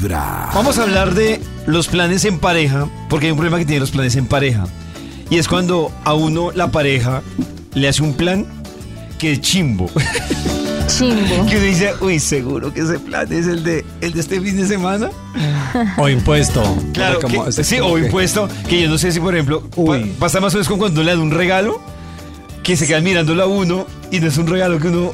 Vibra. Vamos a hablar de los planes en pareja, porque hay un problema que tienen los planes en pareja. Y es cuando a uno la pareja le hace un plan que es chimbo. Chimbo. que uno dice, uy, seguro que ese plan es el de, el de este fin de semana. O impuesto. Claro, Como- que- sí, como o que- impuesto, que yo no sé si, por ejemplo, Uy. pasa más o menos con cuando le dan un regalo, que se quedan mirándolo a uno y no es un regalo que uno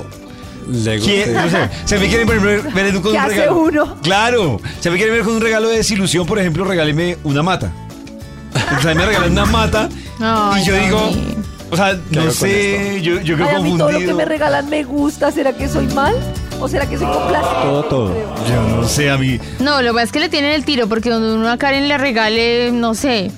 Le. No sé, se me quieren ver, ver con ¿Qué un hace regalo. uno? Claro, se me quieren ver con un regalo de desilusión, por ejemplo, regáleme una mata. Entonces a mí me regalan una mata Ay, y yo digo, o sea, hago no con sé, yo, yo creo Ay, a mí todo lo que confundido. me regalan me gusta. ¿Será que soy mal? ¿O será que soy complacente? Todo, todo. Yo no sé, a mí. No, lo que pasa es que le tienen el tiro porque donde uno a Karen le regale, no sé,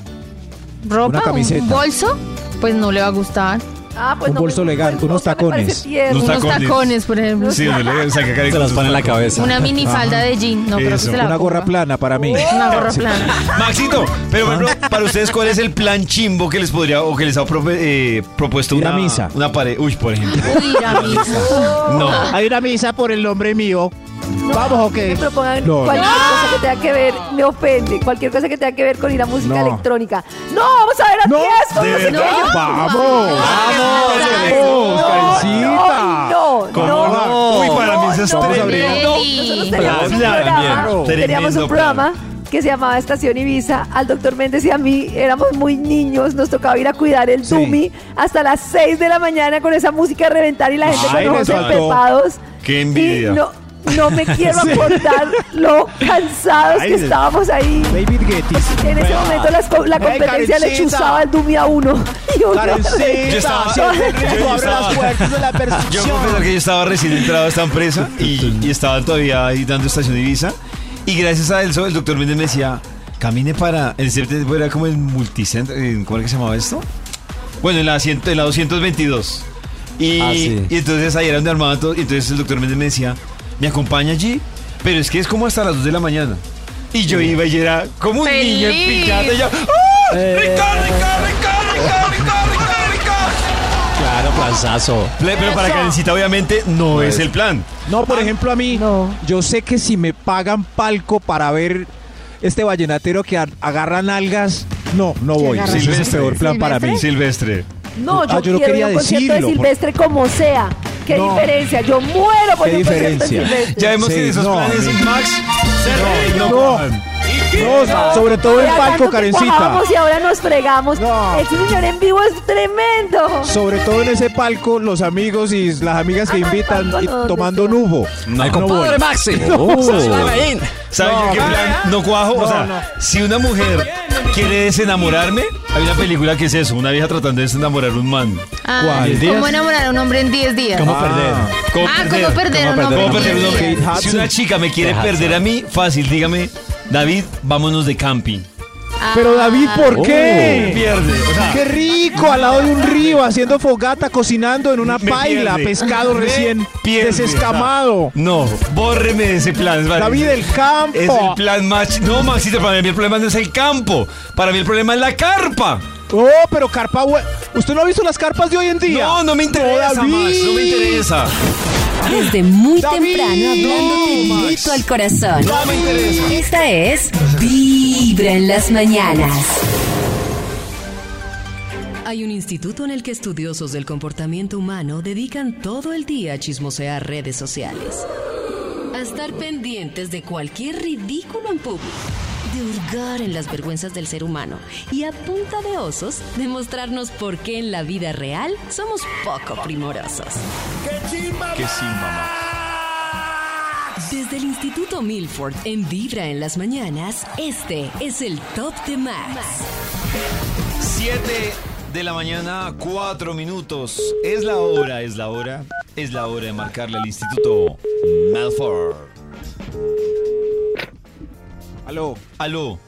ropa, Una un camiseta. bolso, pues no le va a gustar. Ah, pues Un no bolso elegante, el unos bolso, me parece tacones. Unos Unos tacones. tacones, por ejemplo. Sí, donde le saca Karen Se con las sus pone en la cabeza. Una minifalda de jean. No, pero que se la Una gorra ponga. plana para mí. Una gorra plana. Maxito, pero por ejemplo, para ustedes, ¿cuál es el plan chimbo que les podría o que les ha eh, propuesto Ir a una, misa. una pared? Uy, por ejemplo. Uy, la misa. No. Hay una misa por el nombre mío. No, Vamos, ¿o que qué? Me propongan No, cualquier no. cosa que tenga que ver, me ofende. Cualquier cosa que tenga que ver con ir a música No. electrónica. No, vamos a ver a No, Tiesto, de verdad. ¡Vamos! ¡Vamos, Karencita! No, no, ¿Cómo no. no? Uy, para mí eso es no, Vamos a no, abrir. no. Nosotros teníamos un programa, teníamos un programa que se llamaba Estación Ibiza. Al doctor Méndez y a mí éramos muy niños, nos tocaba ir a cuidar el Sí. Dumi hasta las 6 de la mañana con esa música a reventar y la gente Ay, con ojos empepados. Qué Y envidia. no, no me quiero Sí. acordar lo cansados que estábamos ahí. David Gettis. En ese momento las co- la Hey, competencia le Karencita. chuzaba el Dumi a uno. Y uno- Yo estaba- el yo abre estaba- las puertas de la Yo percepción. confieso que yo estaba recién entrado a esta empresa y, y estaba todavía ahí dando estación de Ibiza. Y gracias a eso, el doctor Méndez me decía, camine para... En ese tiempo era como el multicentro, en- ¿cómo era que se llamaba esto? Bueno, en la, cien- en la 222. Y, Ah, sí. y entonces ahí era donde armaban todo. Y entonces el doctor Méndez me decía, ¿me acompaña allí? Pero es que es como hasta las 2 de la mañana. Y yo iba y era como un niño en picada. Y yo, ¡Ah! Eh. ¡Ricardo, Ricardo, Ricardo, Ricardo, Ricardo, Ricardo, Ricardo! Claro, planzazo. Pero para Karencita obviamente no es el plan. No, por ejemplo, a mí, No. yo sé que si me pagan palco para ver este vallenatero que a- agarra nalgas, no, no voy. Ese es el peor plan para mí. Silvestre. No, yo, Ah, yo no quiero ir quería a un concierto de por- Silvestre como sea. ¿Qué No. diferencia? Yo muero por ¿Qué diferencia? Ya vemos Sí, que esos no, planes, Max, se no, no. sobre todo en palco, Karencita. y ahora nos fregamos. No. Este señor en vivo es tremendo. Sobre todo en ese palco, los amigos y las amigas que Ah, invitan palco no, tomando nubo. No. Ay, compadre. Maxi. ¿Saben No, yo qué no. plan no cuajo? No, o sea, no. si una mujer quiere desenamorarme, hay una película que es eso, una vieja tratando de desenamorar a un man. Ah, ¿Cuál? ¿Cómo enamorar a un hombre en 10 días? ¿Cómo Ah, perder? ¿Cómo ah, perder? ¿cómo perder a un ¿Cómo hombre ¿Cómo en perder 10 un hombre? Si una chica me quiere perder a mí, fácil, dígame, David, vámonos de camping. Pero David, ¿por Oh. qué? Pierde. O sea, Qué rico, al lado de un río, haciendo fogata, cocinando en una Me paila, pierde. pescado Me recién pierde. desescamado. no, bórreme de ese plan. David, el campo. Es el plan más... No, Maxito, para mí el problema no es el campo. Para mí el problema es la carpa. Oh, pero carpa, hue- ¿usted no ha visto las carpas de hoy en día? No, no me interesa, David. Max, no me interesa. Desde muy David, temprano hablándote no, directo al corazón. No me interesa. Esta es Vibra en las mañanas. Hay un instituto en el que estudiosos del comportamiento humano dedican todo el día a chismosear redes sociales. A estar pendientes de cualquier ridículo en público. De hurgar en las vergüenzas del ser humano. Y a punta de osos, demostrarnos por qué en la vida real somos poco primorosos. Que sí, mamá. Desde el Instituto Milford en Vibra en las mañanas, este es el Top de Max. 7 de la mañana, 4 minutos. Es la hora, es la hora, es la hora de marcarle al Instituto Melford. Aló, Aló,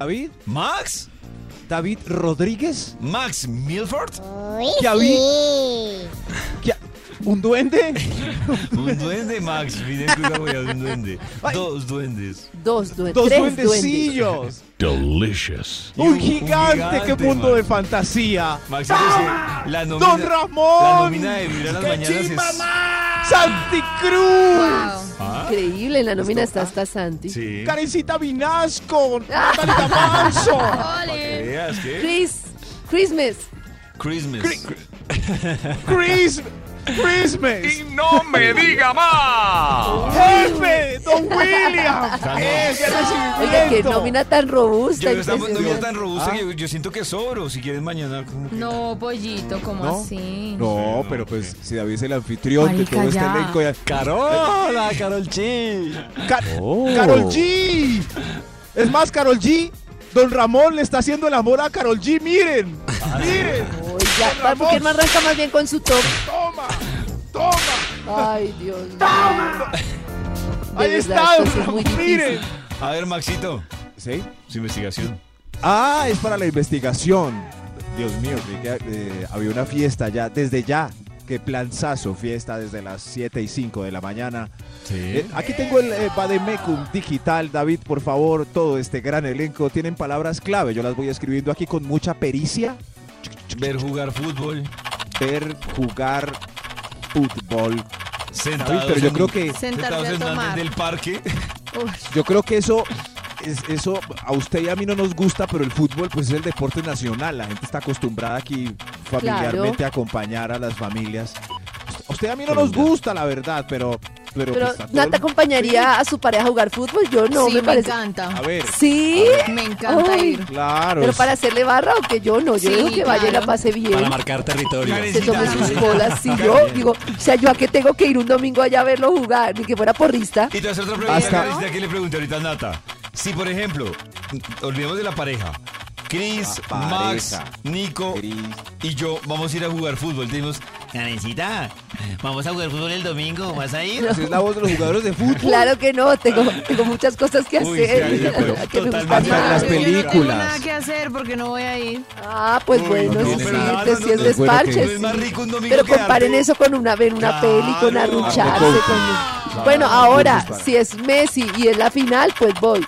David, Max, David Rodríguez, Max Milford, ¿Qué David, ¿Qué- un duende. un duende, Max. Miren que un duende. Dos duendes. Dos, duendes. Dos duendecillos. Delicious. Un gigante, qué gigante, mundo Max. de fantasía. Max, sí, la nómina, ¡Don Ramón! La nómina de vibrar las mañanas es. ¡Santi Cruz! Wow. Increíble. En la nómina está hasta Santi. Sí. Karencita Vinasco, Natalita Manso. Ole. Veas, ¿qué? Chris, Christmas. Christmas. Chris, Christmas. no me diga más. Jefe, Don William. Ese Oiga, qué recibimiento. nómina tan robusta. Yo estamos no tan robusta que yo, yo siento que sobro. Si quieres mañana. Como que- No, pollito, ¿cómo ¿No? así? No, pero pues si David es el anfitrión de Marica, todo este ya. elenco. ya- Carola, Carol G. Ca- Oh. Carol G. Es más, Carol G. Don Ramón le está haciendo el amor a Carol G. Miren, miren. Oiga, ¿para por qué no arranca más bien con su top? Toma, toma. Ay, Dios mío. Ahí De está, sí es. Miren. A ver, Maxito. ¿Sí? Su investigación. Ah, es para la investigación. Dios mío, creí que eh, había una fiesta ya, desde ya. Qué planzazo, fiesta desde las 7 y 5 de la mañana. Eh, aquí tengo el eh, Bademecum digital. David, por favor, todo este gran elenco tienen palabras clave. Yo las voy escribiendo aquí con mucha pericia. Ver jugar fútbol. Ver jugar fútbol. Sentados. pero yo en- creo que- Sentarse Sentados a en del parque. Uf, Yo creo que eso, es, eso a usted y a mí no nos gusta, pero el fútbol pues es el deporte nacional. La gente está acostumbrada aquí familiarmente a acompañar a las familias. A usted y a mí no nos gusta, la verdad, pero... Pero, Pero pues, el- acompañaría a su pareja a jugar fútbol. Yo no, sí, me me, parece. encanta. A ver, Sí, Me encanta Ay. ir. claro. pero para hacerle barra o que yo no. Yo Sí, digo que vaya y la claro. pase bien. Para marcar territorio. Se tome sus Sí. bolas. Si yo digo, o sea, yo a qué tengo que ir un domingo allá a verlo jugar, ni que fuera porrista. Y te voy a hacer otra pregunta, Hasta- que le pregunté ahorita a Nata. Si, por ejemplo, olvidemos de la pareja. Chris, La Max. Nico y yo vamos a ir a jugar fútbol. Tenemos, Karencita, vamos a jugar fútbol el domingo. ¿Vas a ir? Así es la voz de los jugadores de fútbol. Claro que no, tengo, tengo muchas cosas que Uy, sí, hacer. Que me. Hasta en las yo- yo no tengo películas. nada que hacer porque no voy a ir. Ah, pues Uy, bueno, no sí, tiene sí, pues no, es no, desparche. ¿No es más sí. rico un domingo Pero comparen eso con una, ver una Claro. peli, con arrucharse. Claro. Con... Bueno, ahora, si es Messi y es la final, pues voy.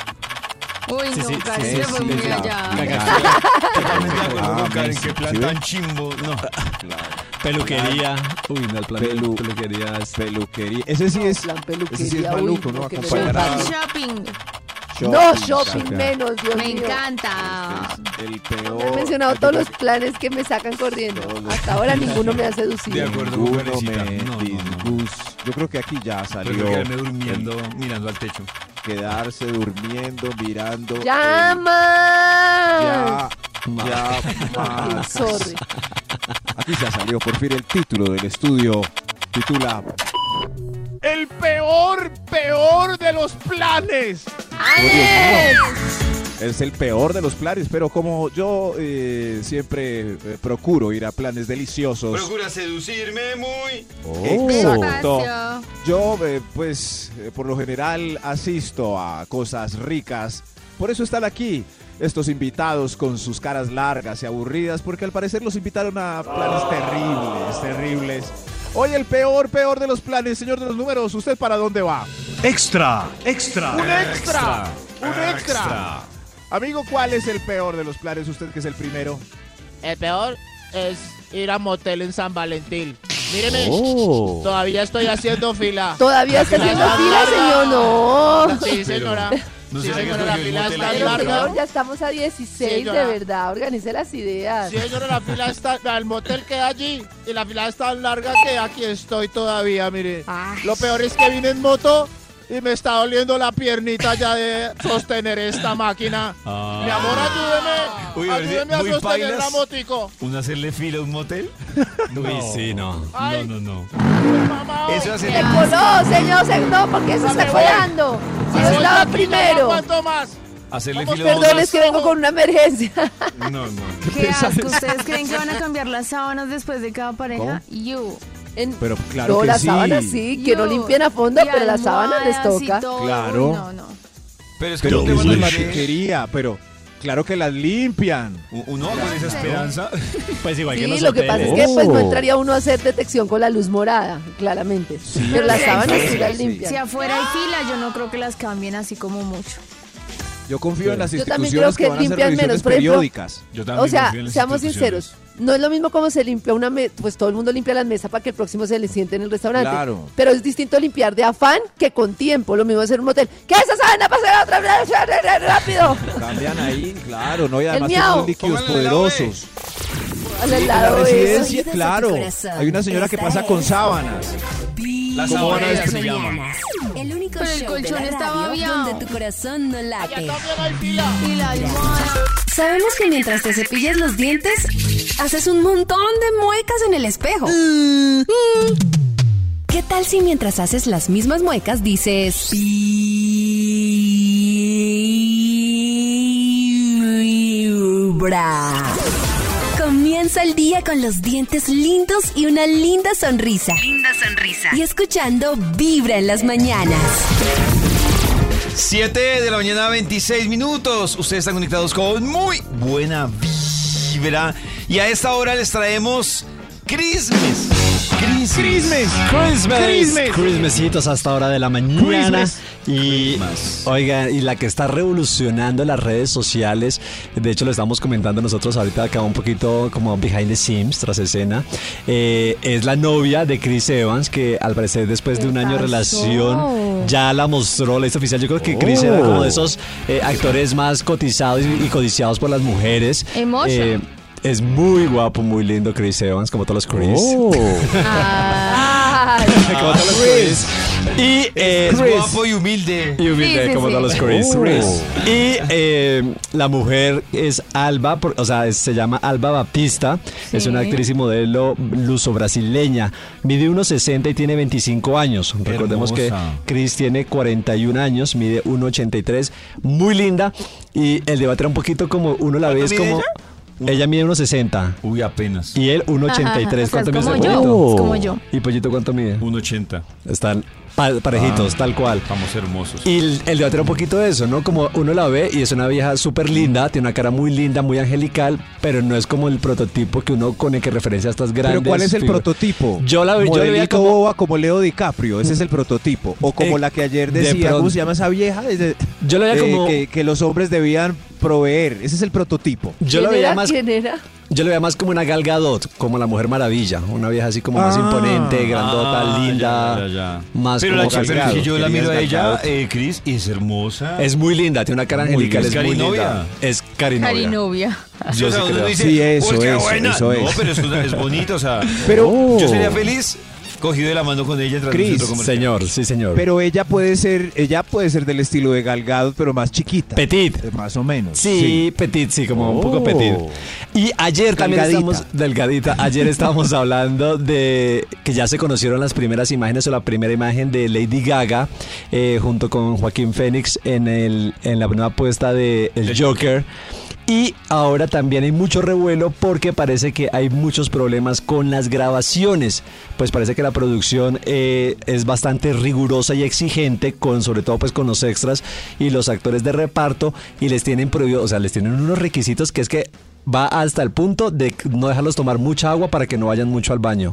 Uy, Sí, no, sí, casi sí, sí, muy allá. Totalmente de acuerdo Ah, con Karen, qué plan tan chimbo. No. Peluquería. Uy, no, el plan de Pelu- peluquería es... Peluquería. Ese sí es... plan Ese sí es peluquería, maluco, no, Acompañar encanta. Shopping. No, shopping saca. menos, Dios Me mío. encanta. El Me peor. han mencionado todos los planes que me sacan corriendo. Hasta ahora ninguno me ha De seducido. acuerdo Ninguno Karencita. me No, no, no. Yo creo que aquí ya salió. Quedarme durmiendo, el mirando al techo. quedarse durmiendo, mirando. ¡Llama! el- Ya. Ya. sorry. Aquí ya salió por fin el título del estudio. Titula. El peor, peor de los planes. ¡Alex! Es el peor de los planes, pero como yo eh, siempre eh, procuro ir a planes deliciosos. Procura seducirme muy. Exacto. Espacio. Yo, eh, pues, eh, por lo general asisto a cosas ricas. Por eso están aquí estos invitados con sus caras largas y aburridas, porque al parecer los invitaron a planes terribles, terribles. Hoy el peor, peor de los planes, señor de los números, ¿usted para dónde va? Extra, extra. ¡Un extra! ¡Un extra! Amigo, ¿cuál es el peor de los planes? Usted que es el primero. El peor es ir a motel en San Valentín. Míreme, Oh. todavía estoy haciendo fila. ¿Todavía está haciendo fila, larga. señor? No. Sí, señora. ¿No Sí, señora, la fila está larga. ya estamos a 16, Señora. de verdad. Organice las ideas. Sí, señora, la fila está. El motel queda allí. Y la fila es tan larga que aquí estoy todavía, mire. Ay. Lo peor es que vine en moto y me está doliendo la piernita ya de sostener esta máquina. Mi amor, ayúdeme. Uy, ayúdeme a sostener pailas. la motico. ¿Un hacerle fila a un motel? Uy, sí, no. Ay. No, no, no. Mamá, Eso hace Se coló, señor, se- no, porque se está colando. Si yo estaba no primero. aguanto más. hacerle Vamos, Perdón, motel. es que vengo con una emergencia. No, no. Qué asco. ¿Ustedes creen que van a cambiar las sábanas después de cada pareja? You. En- Pero claro no, que las sí. sábanas sí, que no You. limpien a fondo, Y pero las sábanas les almohadas y toca. todo. Claro. Uy, no, no. Pero es que Pero no te es van a una decir- machuquería, pero claro que las limpian. Uno con esa esperanza. Pues igual que Sí, los lo que pasa es hoteles. que pues no Oh. entraría uno a hacer detección con la luz morada, claramente. Pero las sábanas sí las Si limpian. afuera hay fila, yo no creo que las cambien así como mucho. Yo confío en las Yo también instituciones creo que que van a hacer limpian revisiones menos, ejemplo, periódicas. Yo también O sea, confío en las seamos sinceros. No es lo mismo como se limpia una mesa, pues todo el mundo limpia las mesas para que el próximo se le siente en el restaurante. Claro. Pero es distinto limpiar de afán que con tiempo. Lo mismo hacer un motel. ¿Qué esa sábana para hacer otra vez? ¡Rápido! Cambian ahí, claro, ¿no? Y además tienen líquidos poderosos. Al la residencia, a claro. Hay una señora que pasa con es- sábanas. La ¿Cómo van a sabanera se despedir? llama. El único Pero el show de colchón la estaba radio aviado. donde tu corazón no late. Y la almohada. Sabemos que mientras te cepillas los dientes, haces un montón de muecas en el espejo. Mm. ¿Qué tal si mientras haces las mismas muecas dices... Vibra? Comienza el día con los dientes lindos y una linda sonrisa. Linda sonrisa. Y escuchando Vibra en las mañanas. 7 de la mañana, 26 minutos. Ustedes están conectados con muy buena vibra. Y a esta hora les traemos Christmas. Christmas. Christmas. Christmas. Christmasitos hasta hora de la mañana. Christmas. Y Christmas. oigan, y la que está revolucionando las redes sociales, de hecho lo estamos comentando nosotros ahorita acá un poquito como behind the scenes, tras escena, eh, es la novia de Chris Evans, que al parecer después de ¿Qué un año de relación ya la mostró, la hizo oficial. Yo creo que Chris Oh. era como de esos eh, actores más cotizados y, y codiciados por las mujeres. Emotion. Es muy guapo, muy lindo Chris Evans, como todos los Chris. Oh. Ah, Como todos los Chris. Y eh, Es guapo y humilde. y humilde, Sí, sí, como sí. todos los Chris. Oh. Y eh, la mujer es Alba, por- o sea, es- se llama Alba Baptista. Es Sí. una actriz y modelo luso-brasileña. Mide 1,60 y tiene 25 años. Recordemos que Hermosa. Chris tiene 41 años, mide 1,83. Muy linda. Y el debate era un poquito como uno la ve, es ¿Cuánto mide como. Ella mide 1,60. Uy, apenas. Y él 1,83. Ajá, o sea, ¿Cuánto mide como ese yo, Pollito? es como yo. ¿Y Pollito cuánto mide? 1.80. Están pa- parejitos, Ah. tal cual. Estamos hermosos. Y el, el debate era un poquito de eso, ¿no? Como uno la ve y es una vieja súper linda, tiene una cara muy linda, muy angelical, pero no es como el prototipo que uno con el que referencia a estas grandes. Pero ¿cuál es el figuras. prototipo? Yo la yo la veía Modelito como. boba como Leo DiCaprio, ese es el prototipo. O como Eh, la que ayer de decía, ¿cómo se llama esa vieja? Es de- Yo la veía eh, como. que, que los hombres debían proveer, ese es el prototipo. Yo ¿quién veía era? más. ¿Quién era? Yo la veía más como una Gal Gadot, como la Mujer Maravilla, una vieja así como más Ah. imponente, grandota, Ah, linda, ya, ya, ya. más pero como la chica, es yo la miro a ella, eh, Chris, y es hermosa. Es muy linda, tiene una cara angelical, bien. es muy linda. Es carinovia. carinovia. Yo O sea, sí uno creo. dice, Sí, eso, "Uy, qué eso, buena". eso No, es. pero es, es bonito, o sea. Pero- Yo sería feliz cogido de la mano con ella Chris. Señor, sí, señor. Pero ella puede ser, ella puede ser del estilo de Galgado, pero más chiquita. Petit. Eh, Más o menos. Sí, petit, sí, como un poco Oh. petit. Y ayer también Delgadita. estamos, delgadita, ayer estábamos hablando de que ya se conocieron las primeras imágenes o la primera imagen de Lady Gaga eh, junto con Joaquín Phoenix en, el, en la nueva apuesta de El Joker. Y ahora también hay mucho revuelo porque parece que hay muchos problemas con las grabaciones. Pues parece que la producción eh, es bastante rigurosa y exigente, con sobre todo pues con los extras y los actores de reparto y les tienen prohibido, o sea, les tienen unos requisitos que es que va hasta el punto de no dejarlos tomar mucha agua para que no vayan mucho al baño.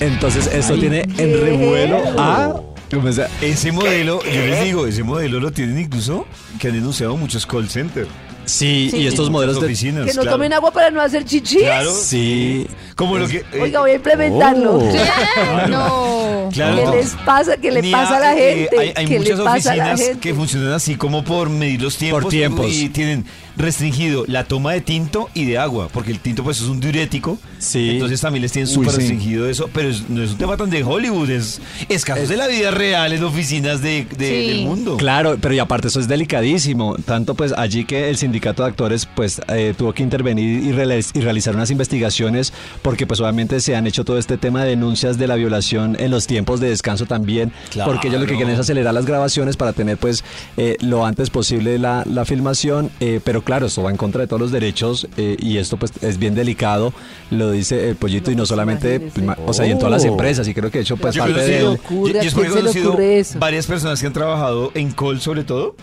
Entonces esto tiene en revuelo a o sea, Ese modelo, yo les digo, ese modelo lo tienen incluso que han denunciado muchos call centers. Sí, Sí. y estos modelos de oficinas. Que no claro. tomen agua para no hacer chichi. Claro. sí, Como lo que. eh, Oiga, voy a implementarlo. Oh. No. Claro, ¿Qué no. les pasa? ¿Qué le pasa a la eh, gente? hay hay ¿Qué le muchas pasa a la oficinas gente? que funcionan así como por medir los tiempos. Por tiempos. Y tienen restringido la toma de tinto y de agua, porque el tinto pues es un diurético. Sí. Entonces también les tienen súper sí. restringido eso, pero es- no es un tema tan de Hollywood, es, es casos de la vida real en oficinas de, de- Sí. del mundo. Claro, pero y aparte eso es delicadísimo, tanto pues allí que el sindicato de actores pues eh, tuvo que intervenir y, realiz- y realizar unas investigaciones porque pues obviamente se han hecho todo este tema de denuncias de la violación en los tiempos de descanso también, Claro. porque ellos lo que quieren es acelerar las grabaciones para tener pues eh, lo antes posible la, la filmación, eh, pero claro, esto va en contra de todos los derechos eh, y esto pues es bien delicado, lo dice el pollito y no solamente, o sea, y en todas las Oh. empresas y creo que de hecho pues Yo parte de... conocido, ocurre? y- y ¿A es porque quién he se le conocido ocurre eso? varias personas que han trabajado en call sobre todo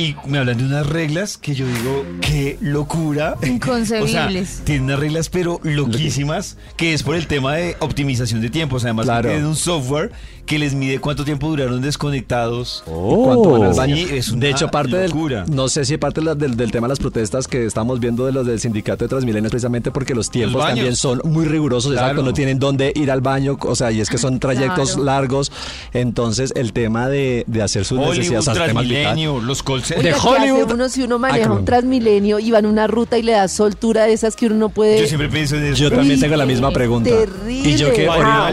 y me hablan de unas reglas que yo digo, qué locura. Inconcebibles. O sea, tienen unas reglas pero loquísimas, que es por el tema de optimización de tiempos. Además, Claro. tienen un software que les mide cuánto tiempo duraron desconectados. cuánto van al baño. Sí, es una de hecho, parte del, locura. no sé si parte del, del tema de las protestas que estamos viendo de los del sindicato de Transmilenio es precisamente porque los tiempos baños. también son muy rigurosos, Claro. exacto, no tienen dónde ir al baño, o sea, y es que son trayectos Claro. largos, entonces el tema de, de hacer sus Hollywood, necesidades. Transmilenio, los call De Oiga, ¿qué hace Hollywood uno si uno maneja un. Transmilenio y va en una ruta y le da soltura de esas que uno no puede... Yo siempre pienso en eso. Yo también Uy, tengo la misma pregunta. terrible. Y yo que Oh A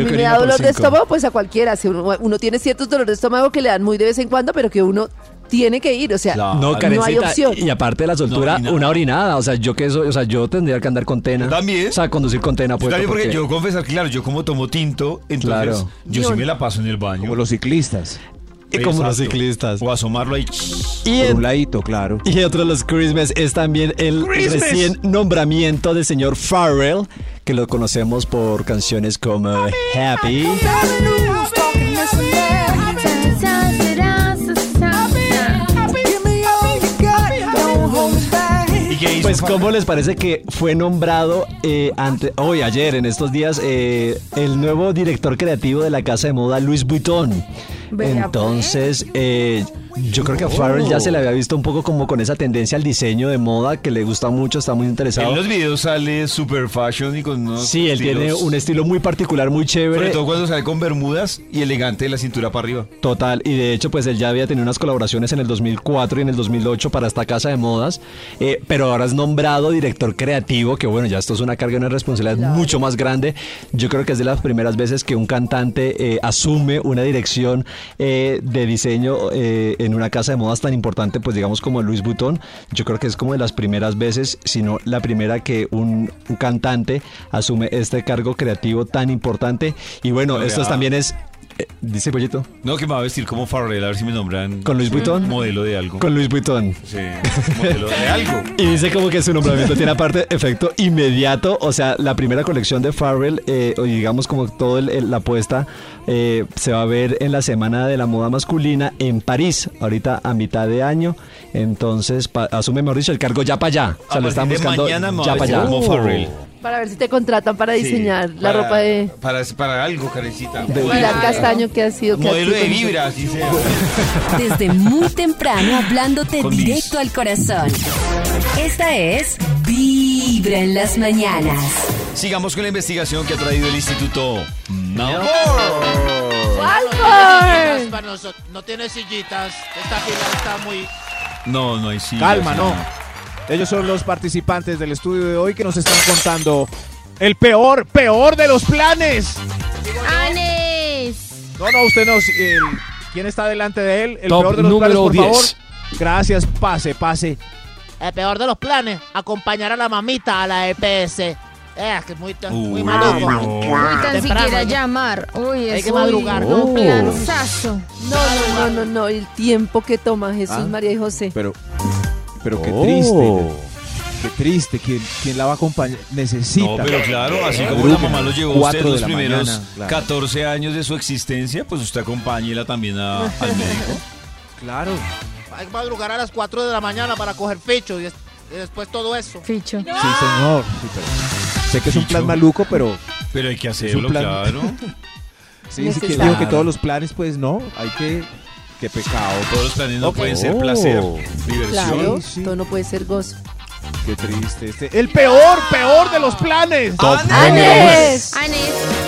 yo mí me da dolor de estómago, pues a cualquiera. Si uno, uno tiene ciertos dolores de estómago que le dan muy de vez en cuando, pero que uno tiene que ir. O sea, Claro. No, no hay opción. y aparte de la soltura, orinada. una orinada. O sea, yo que soy, o sea, yo tendría que andar con tena. También. O sea, conducir con tena, Yo pues. también porque yo confesar, claro, yo como tomo tinto, entonces Claro. yo sí me la paso en el baño. Como los ciclistas. Como los Exacto. ciclistas. O asomarlo ahí. Y, Por en- un ladito, claro. y otro de los Christmas es también el Christmas. recién nombramiento del señor Farrell, que lo conocemos por canciones como Happy. Pues, ¿cómo les parece que fue nombrado eh, ante, hoy, ayer, en estos días, eh, el nuevo director creativo de la casa de moda, Louis Vuitton? Vea, Entonces, eh, yo creo que a Farrell ya se le había visto un poco como con esa tendencia al diseño de moda que le gusta mucho, está muy interesado. En los videos sale super fashion y con unos Sí, él tiene un estilo muy particular, muy Sobre chévere. todo cuando sale con bermudas y elegante de la cintura para arriba. Total, y de hecho, pues él ya había tenido unas colaboraciones en el 2004 y en el 2008 para esta casa de modas, eh, pero ahora es nombrado director creativo, que bueno, ya esto es una carga y una responsabilidad mucho más grande. Yo creo que es de las primeras veces que un cantante eh, asume una dirección eh, de diseño eh, en una casa de modas tan importante, pues digamos como Louis Vuitton. Yo creo que es como de las primeras veces, si no la primera que un, un cantante asume este cargo creativo tan importante. Y bueno, No, esto también es... eh, dice Pollito. No, que me va a vestir como Farrell, a ver si me nombran ¿Con Louis Vuitton? modelo de algo. Con Louis Vuitton. Sí, modelo de algo. Y dice como que su nombramiento tiene aparte efecto inmediato, o sea, la primera colección de Farrell, eh, o digamos como toda la apuesta, eh, se va a ver en la Semana de la Moda Masculina en París, ahorita a mitad de año, entonces asume, mejor dicho, el cargo ya para allá, o sea, lo están buscando mañana ya para allá. como. Para ver si te contratan para Sí, diseñar la para- ropa de Para, para algo, carecita. Pilar Castaño que ha sido Modelo de vibra, así sea. Desde muy temprano hablándote Con directo al corazón. Esta es Vibra en las mañanas. Sigamos con la investigación que ha traído el Instituto nosotros. No tiene sillitas. Esta fila está muy. No, no hay sí. Calma, no. Ellos son los participantes del estudio de hoy que nos están contando el peor, peor de los planes. ¡Anes! No, no, usted no. el- ¿Quién está delante de él? El Top peor de los número planes, por 10. favor. Gracias, pase, pase. El peor de los planes. Acompañar a la mamita a la EPS. Eh, que es muy, muy Uy, maluco. Uy, tan Temprano, siquiera ¿no? llamar. Uy, Hay es que madrugar, uy, ¿no? Un planzazo. No, no, no, no, no, el tiempo que toma Jesús, Ah. María y José. Pero, pero qué Oh. triste. Qué triste. ¿Quién, quién la va a acompañar? Necesita. No, pero claro, así como la mamá lo llevó a usted los primeros mañana, claro. 14 años de su existencia, pues usted acompáñela también a- al médico. Claro. Hay que madrugar a las 4 de la mañana para coger ficho y, des- y después todo eso. Ficho. Sí, señor. Sí, pero- sé que es un plan maluco, pero Pero hay que hacerlo, plan. claro. sí, sí que digo que todos los planes, pues no. Hay que. Qué pecado. Todos los planes no Ok. pueden ser Oh. placer, diversión. Claro, Sí, sí. todo no puede ser gozo. Qué triste. Este. El peor, peor de los planes. ¡Anes! Anes,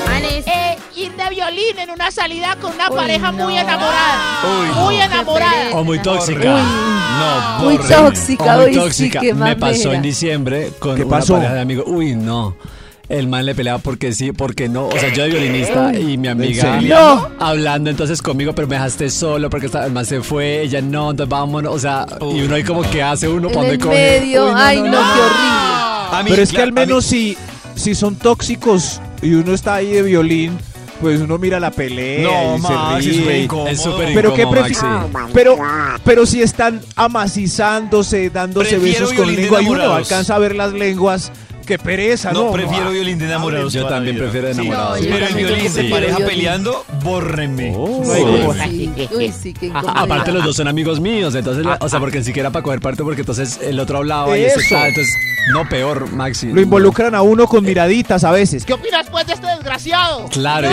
Anes. Eh, ir de violín en una salida con una Uy, pareja muy no. enamorada. Uy, muy no. enamorada. O muy tóxica. No, Muy tóxica, O muy sí, tóxica. qué Me pasó en diciembre con ¿Qué una pareja de amigos. Uy, no. El man le peleaba porque sí, porque no. O sea, yo de violinista y mi amiga? No. hablando entonces conmigo, pero me dejaste solo porque estaba- el man se fue, ella no, entonces vámonos. O sea, y uno ahí como que hace uno cuando el coge. medio, Uy, ay no, qué horrible. Mí, Pero es que al menos si, si son tóxicos y uno está ahí de violín, pues uno mira la pelea No, y Max, se es ríe. Es súper Pero qué pero, pero si están amacizándose, dándose Prefiero besos con lengua y uno alcanza a ver las lenguas qué pereza, No, no. prefiero violín de enamorados. Yo también prefiero Sí. enamorados. No, yo Pero el violín de pareja violín. peleando, bórrenme. Sí. Uy, sí, qué A- incomodidad. aparte los dos son amigos míos, entonces, o sea, porque ni siquiera para coger parte, porque entonces el otro hablaba y Eso. tal, entonces, no, peor, Maxi. Lo involucran a uno con miraditas a veces. ¿Qué opinas pues de este desgraciado? Claro.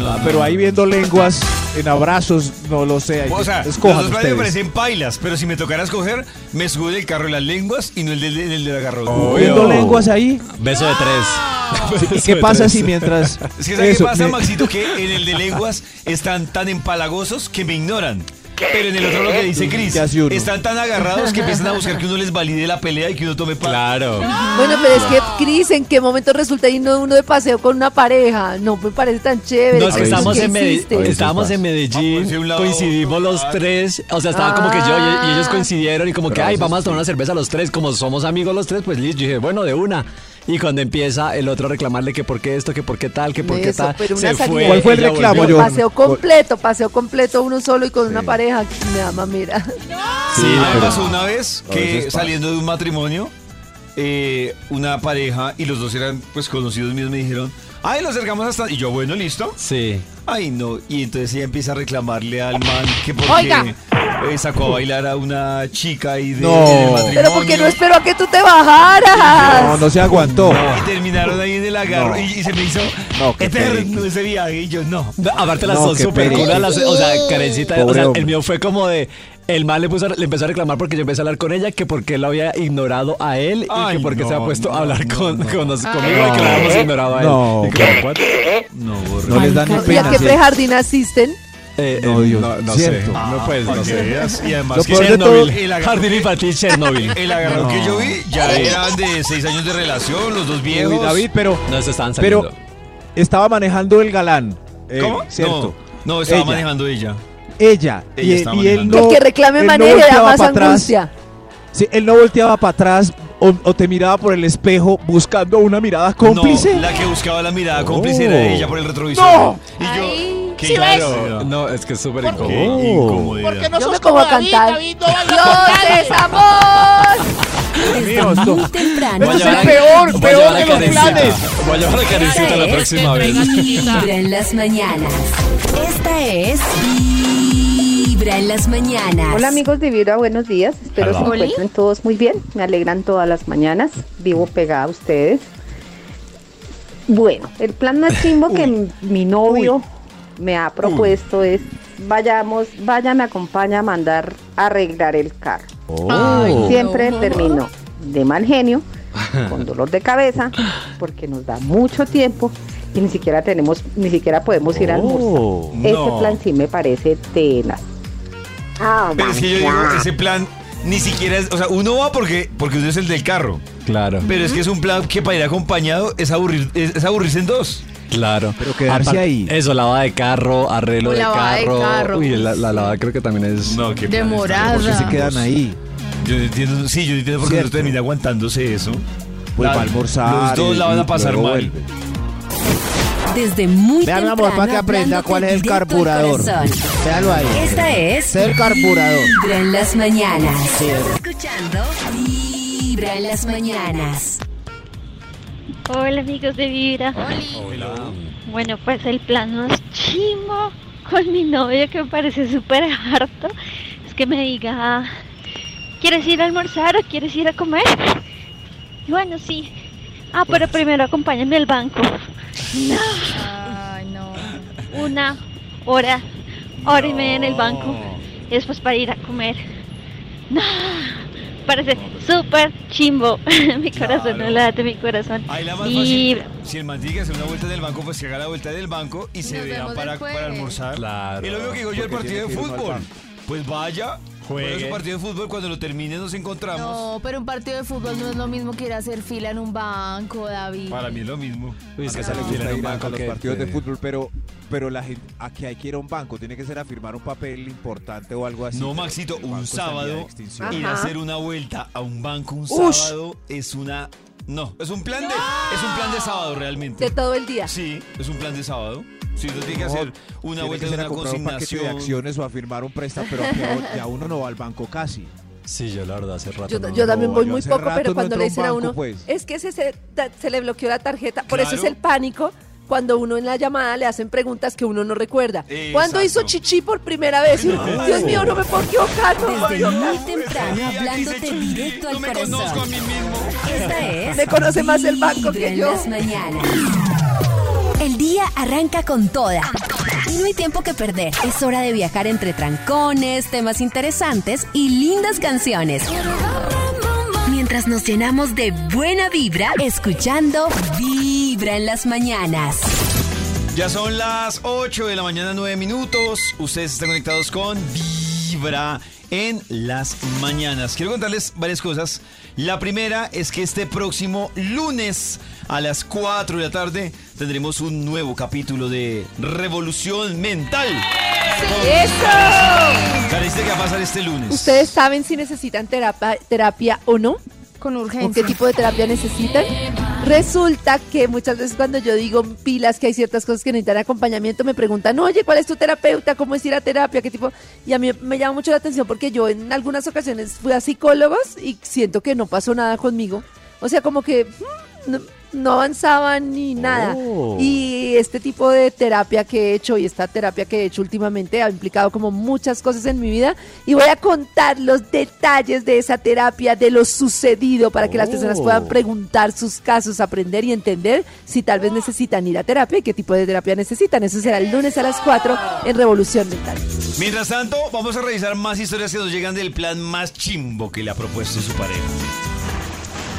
Ah, pero ahí viendo lenguas en abrazos, no lo sé. O sea, los escojan dos planes me parecen pailas, pero si me tocara escoger, me subo del carro de las lenguas y no el del, del, del agarrón. Viendo lenguas ahí. Beso de tres. ¿Y Beso qué de pasa si mientras... Es que ¿sabes Eso, qué pasa, me- Maxito? Que en el de lenguas están tan empalagosos que me ignoran. Pero en el otro lo que dice Chris, ¿Qué hace uno? están tan agarrados que empiezan a buscar que uno les valide la pelea y que uno tome parte. Claro. Bueno, pero es que, Cris, ¿en qué momento resulta yendo uno de paseo con una pareja? No me parece tan chévere. No, es que A veces estábamos ¿Qué en, veces estábamos en Ah, Medellín, coincidimos los ah. tres, o sea, estaba como que yo y, y ellos coincidieron y como que, ay, vamos a tomar una cerveza los tres, como somos amigos los tres, pues listo, yo dije, bueno, de una. Y cuando empieza el otro a reclamarle que por qué esto, que por qué tal, que por qué Eso, tal, pero se una fue. ¿Cuál fue el ella reclamo, volvió. yo? Paseo completo, paseo completo, uno solo y con una pareja. Me ama, mira. Sí, Sí, me pero- pasó una vez A que pasa. saliendo de un matrimonio, eh, una pareja y los dos eran pues conocidos míos me dijeron, ay, lo acercamos hasta... Y yo, bueno, listo. Sí. Ay, no. Y entonces ella empieza a reclamarle al man que porque Oiga. eh, sacó a bailar a una chica y de, No. matrimonio. Pero porque no esperó a que tú te bajaras. No, no se aguantó. Y terminaron ahí en el agarro No. y, y se me hizo No, eterno perico. ese viaje. Y yo, no. No, Aparte las No, dos las- o sea, Karencita, o sea, el mío fue como de, el mal le, puso, le empezó a reclamar porque yo empecé a hablar con ella, que porque él lo había ignorado a él y Ay, que porque no, se había puesto no, a hablar no, con, no. con nos- conmigo y que lo habíamos ignorado a él. No. Y como, ¿what? No, borre. No les dan ni ¿Y a pena. qué prejardín asisten? Eh, No, eh, Dios, no, no cierto. sé, no pues, no sé. Y además Lo de todo- Chernobyl, el Jardín infantil Chernobyl. el agarrón No. que yo vi ya eran de seis años de relación, los dos viejos. Uy, David, pero No, se estaban saliendo. Pero estaba manejando el galán. eh, ¿Cómo? Cierto. No, no, estaba Ella. manejando ella. Ella. Ella y, y él no. que el que reclame él no maneje da volteaba más atrás. angustia. Sí, él no volteaba para atrás o, o te miraba por el espejo buscando una mirada cómplice. No, la que buscaba la mirada cómplice Oh. era ella por el retrovisor. ¡No! Y yo, Ay, qué ¿sí ves? incomodidad. No, es que es súper incómodo. incomodidad. ¿Por qué no Yo sos me pongo como a David? cantar. David no baila ¡Dios con es nadie. amor! Desde esto- muy temprano. Este es peor, peor de los planes. Voy a llevar a Karencita la próxima vez. En las mañanas. Esta es Vibra en las mañanas. Hola amigos de Vibra, buenos días. Espero Hola. se encuentren todos muy bien. Me alegran todas las mañanas. Vivo pegada a ustedes. Bueno, el plan más chimbo que mi- novio me ha propuesto es vayamos, vayan, me acompaña a mandar a arreglar el carro. Ay, siempre no. termino de mal genio, con dolor de cabeza, porque nos da mucho tiempo y ni siquiera tenemos, ni siquiera podemos ir a almorzar. Ese No. plan sí me parece tenaz. Ah, Pero es que yo digo, ese plan ni siquiera es, o sea, uno va porque, porque uno es el del carro. Claro, Pero es que es un plan que para ir acompañado es, aburrir, es, es aburrirse en dos. claro. Pero quedarse ahí. Eso, lavada de carro, arreglo de lavada de carro. carro. Uy, la, la lavada creo que también es... No, qué Demorada. ¿Por qué se quedan ahí? Yo no entiendo, sí, yo no entiendo por qué no termina aguantándose eso. Pues La- va a almorzar. Los dos y- la van a pasar mal. vuelve. Desde muy Vea, mi temprano. amor, para que aprenda cuál es el carburador. Véalo ahí. Esta es el carburador. Vibra en las mañanas. Escuchando Vibra en las mañanas. Hola amigos de Vibra. Bueno, pues el plan más chimo con mi novio que me parece súper harto es que me diga, ¿quieres ir a almorzar o quieres ir a comer? Y bueno, sí. Ah, pero primero acompáñame al banco. Ay, no. Una hora, hora y media en el banco. Y después para ir a comer. No, parece súper chimbo. mi corazón no late, mi corazón. Ahí la más Y fácil, si el man tiene que hacer una vuelta del banco, pues que haga la vuelta del banco y se vemos para, almorzar. Claro. Y lo mismo que digo yo el partido de fútbol. Pues vaya, juegue Juegue. su partido de fútbol, cuando lo termine nos encontramos. No, pero un partido de fútbol no es lo mismo que ir a hacer fila en un banco, David. Para mí es lo mismo. Uy, es que me fila gusta en un ir a- los que- partidos de fútbol, pero, pero la gente, aquí hay que ir a un banco, tiene que ser a firmar un papel importante o algo así. No, Maxito, un sábado ir a hacer una vuelta a un banco un Ush. sábado es una no, es un plan de es un plan de sábado realmente. De todo el día. Sí, es un plan de sábado. Si uno tiene que hacer una vuelta de a una paquete de consignación. acciones o a firmar un préstamo, pero que ya uno no va al banco casi. Sí, yo la verdad hace rato. Yo, no. yo también No, voy yo muy poco, pero cuando le a un dicen a uno, pues. es que se, se, le bloqueó la tarjeta, por eso es el pánico. Cuando uno en la llamada le hacen preguntas que uno no recuerda. ¿Cuándo hizo chichi por primera vez? Dios mío, no me puedo equivocar. me Desde muy equivocar". temprano hablándote directo al corazón. Esta es Me conoce más el banco que en yo. las mañanas. El día arranca con toda. Y no hay tiempo que perder. Es hora de viajar entre trancones, temas interesantes y lindas canciones. Mientras nos llenamos de buena vibra, escuchando Vibra en las mañanas. Ya son las 8 de la mañana, 9 minutos. Ustedes están conectados con Vibra en las mañanas. Quiero contarles varias cosas. La primera es que este próximo lunes a las 4 de la tarde tendremos un nuevo capítulo de Revolución Mental. ¡Eso! Cariste, ¿qué va a pasar este lunes? ¿Ustedes saben si necesitan terapia, terapia o no? Con ¿O qué urgencia. tipo de terapia necesitan? Resulta que muchas veces cuando yo digo pilas que hay ciertas cosas que necesitan acompañamiento, me preguntan, oye, ¿cuál es tu terapeuta? ¿Cómo es ir a terapia? ¿Qué tipo? Y a mí me llama mucho la atención porque yo en algunas ocasiones fui a psicólogos y siento que no pasó nada conmigo. O sea, como que mm, no avanzaban ni nada. Oh. Y este tipo de terapia que he hecho y esta terapia que he hecho últimamente ha implicado como muchas cosas en mi vida y voy a contar los detalles de esa terapia, de lo sucedido para que las personas Oh. puedan preguntar sus casos, aprender y entender si tal vez necesitan ir a terapia y qué tipo de terapia necesitan. Eso será el lunes a las 4 en Revolución Mental. Mientras tanto, vamos a revisar más historias que nos llegan del plan más chimbo que le ha propuesto su pareja.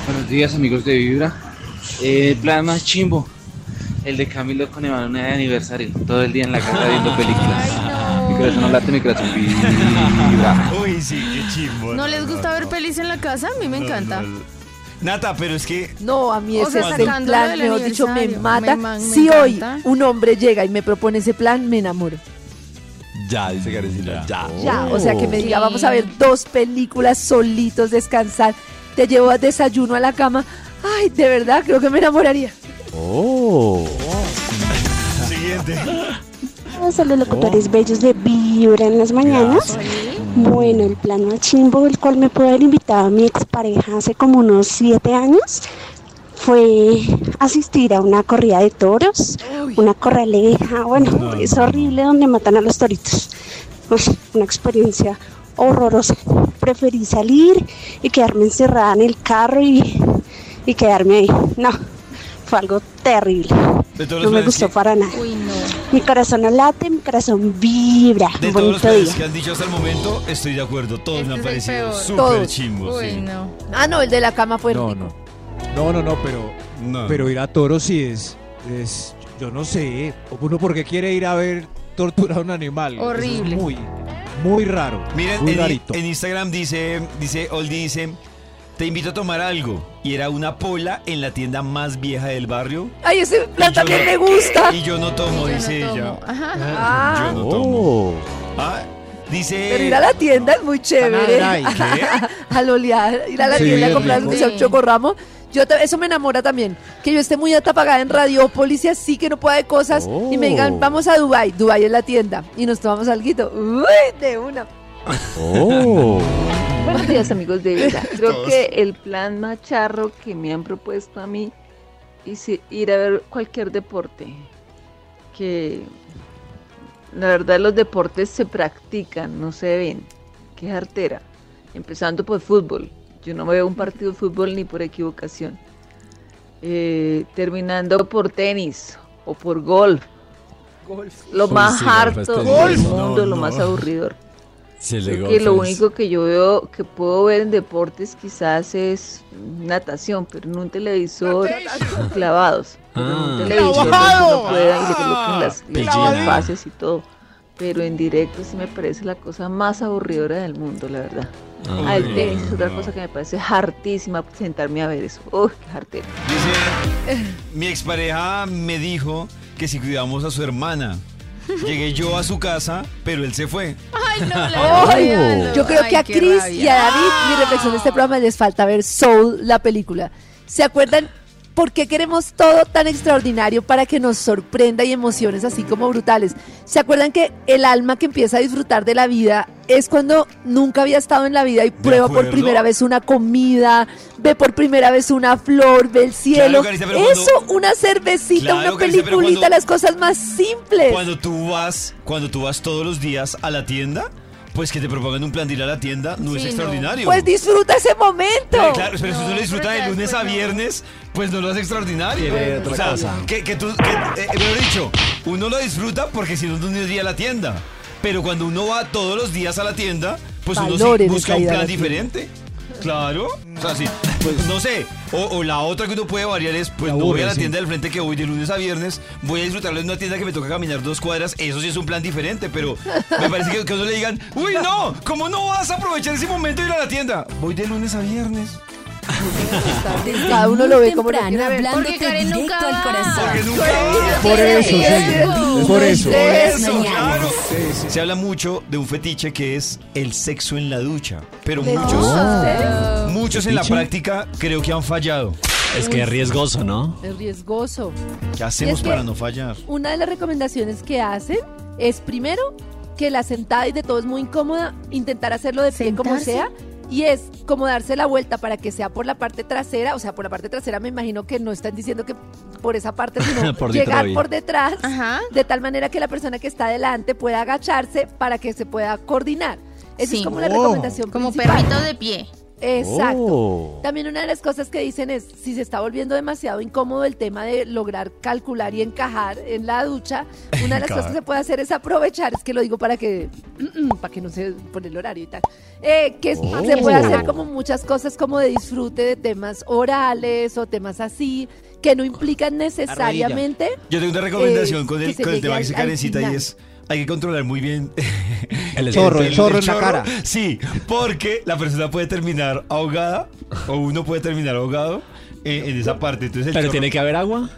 Buenos días amigos de Vibra. Eh, el plan más chimbo. El de Camilo con Emanuel de aniversario. Todo el día en la casa viendo películas. Mi corazón no late, mi corazón vibra. Uy, sí, qué chimbo. ¿No les gusta ver pelis en la casa? A mí me encanta. Nata, pero es que No, a mí O ese sea, es el plan, mejor dicho, me mata. Me ma- me si hoy un hombre llega y me propone ese plan, me enamoro. Ya, dice Karencita, ya. Ya, o sea que me diga, Sí. vamos a ver dos películas solitos, descansar, te llevo a desayuno a la cama. Ay, de verdad, creo que me enamoraría. Oh. siguiente. Todos los locutores bellos de Vibra en las mañanas. Bueno, el plan más chimbo, el cual me pudo haber invitado a mi expareja hace como unos siete años, fue asistir a una corrida de toros, una corraleja, bueno, es horrible donde matan a los toritos. Una experiencia horrorosa. Preferí salir y quedarme encerrada en el carro y, y quedarme ahí. No, fue algo terrible. De todos No los me gustó que- para nada. Uy, no. Mi corazón no late, mi corazón vibra. De Un todos los bonito día. que han dicho hasta el momento, estoy de acuerdo. Todos Este me han parecido súper chimbos. Uy, sí. no. Ah, no, el de la cama fue No, rico. no. No, no, no, pero, No. pero ir a toros sí es, es, yo no sé, uno porque quiere ir a ver torturar a un animal. Es Horrible. muy, muy raro. Miren, muy en, rarito. en Instagram dice, dice, Oldi dice, te invito a tomar algo. Y era una pola en la tienda más vieja del barrio. Ay, ese plan también no- me gusta. Y yo no tomo, Yo no dice tomo. ella. Ajá. Ah, Yo no tomo. Oh. Ah, dice... pero ir a la tienda es muy chévere. Ay, Al olear, ir a la Sí, tienda a comprar un un chocorramo. Yo te- eso me enamora también. Que yo esté muy apagada en Radiópolis y así que no pueda de cosas. Y me digan, Oh. vamos a Dubai Dubai es la tienda. Y nos tomamos algo. Uy, de una. Oh. Buenos días amigos de vida. Creo Todos. que el plan más charro que me han propuesto a mí es ir a ver cualquier deporte. Que la verdad los deportes se practican, no se ven. Qué artera. Empezando por fútbol. Yo no veo un partido de fútbol ni por equivocación. Eh, terminando por tenis o por golf. Lo Uy, más sí, golf harto es del mundo, No, lo no. más aburridor. Sí, Creo que lo es- único que yo veo, que puedo ver en deportes quizás es natación, pero en un televisor clavados. Pero en un Ah. televisor pueda y le coloquen las, las fases y todo. Pero en directo sí me parece la cosa más aburridora del mundo, la verdad. Ah, Ah, el tenis es otra no. cosa que me parece hartísima sentarme a ver eso. Uy, qué hartera. Dice, mi expareja me dijo que si cuidamos a su hermana. Llegué yo a su casa, pero él se fue. Ay, no, la Ay, verdad, yo creo Ay, que a Chris rabia. y a David, mi reflexión de este programa les falta ver Soul, la película. ¿Se acuerdan ¿Por qué queremos todo tan extraordinario para que nos sorprenda y emociones así como brutales? ¿Se acuerdan que el alma que empieza a disfrutar de la vida es cuando nunca había estado en la vida y prueba por primera vez una comida, ve por primera vez una flor, ve el cielo? Carita, Eso, una cervecita, Claro, una Carita, peliculita, cuando- las cosas más simples. Cuando tú vas, cuando tú vas todos los días a la tienda, pues que te propongan un plan de ir a la tienda no es no. extraordinario. Pues disfruta ese momento. Pero claro, pero si uno lo disfruta de lunes a viernes, pues no lo hace extraordinario. Tiene otra o sea, cosa. que, que tú, que, eh, mejor dicho, uno lo disfruta porque si no, no iría a la tienda. Pero cuando uno va todos los días a la tienda, pues uno sí busca un plan diferente. Claro, o sea, sí, pues no sé, o, o la otra que uno puede variar es, pues no voy a la sí. tienda del frente que voy de lunes a viernes, voy a disfrutarlo en una tienda que me toca caminar dos cuadras, eso sí es un plan diferente, pero me parece que, que a uno le digan, uy no, ¿cómo no vas a aprovechar ese momento de ir a la tienda? Voy de lunes a viernes. Cada uno lo ve como lo temprano, quiere ver. hablándote Porque Karen directo nunca al va. corazón. Por eso, sí. Es Por eso. Eso, mañanas. claro. Se habla mucho de un fetiche que es el sexo en la ducha, pero ¿Les muchos, ustedes? muchos en la práctica creo que han fallado. Es que es riesgoso, ¿no? Es riesgoso. ¿Qué hacemos Y es que- para no fallar? Una de las recomendaciones que hacen es primero que la sentada y de todo es muy incómoda, intentar hacerlo de pie como ¿Sentarse? sea. Y es como darse la vuelta para que sea por la parte trasera, o sea, por la parte trasera me imagino que no están diciendo que por esa parte, sino Por llegar Detroit. por detrás, Ajá. de tal manera que la persona que está adelante pueda agacharse para que se pueda coordinar. Esa Sí. es como la Oh. recomendación Como principal. perrito de pie. Exacto. Oh. También una de las cosas que dicen es, si se está volviendo demasiado incómodo el tema de lograr calcular y encajar en la ducha, una de las cosas que se puede hacer es aprovechar, es que lo digo para que, para que no se pone el horario y tal, eh, que es- se puede hacer como muchas cosas como de disfrute de temas orales o temas así, que no implican necesariamente... Yo tengo una recomendación eh, con el, se con el llegue tema que al Karencita y final. es hay que controlar muy bien El Chorro, esfínter. el chorro en la cara. Sí, porque la persona puede terminar ahogada o uno puede terminar ahogado eh, en esa parte. Entonces el Pero chorro- tiene que haber agua.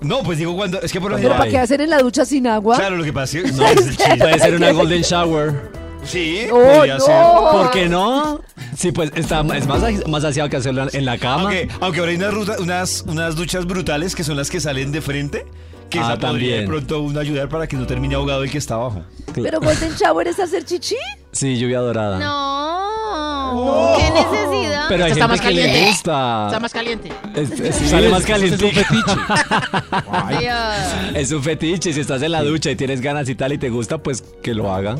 No, pues digo cuando es que por lo general ¿para qué hacer en la ducha sin agua? Claro, lo que pasa es que no es el chiste. Puede ser una golden shower. Sí, No, podría no. ser. ¿Por qué no? Sí, pues está, es más, más aseado que hacerlo en la cama. Aunque, aunque ahora hay unas, ruta- unas, unas duchas brutales que son las que salen de frente, que Ah, esa podría de también. pronto uno ayudar para que no termine ahogado el que está abajo. Pero Golden Shower es hacer chichi. Sí, lluvia dorada. No. ¿Qué necesidad? Pero hay Está gente más que le caliente. gusta. Está más caliente. Es- es- sale más caliente. Es un fetiche. Es un fetiche. Si estás en la ducha y tienes ganas y tal y te gusta, pues que lo haga.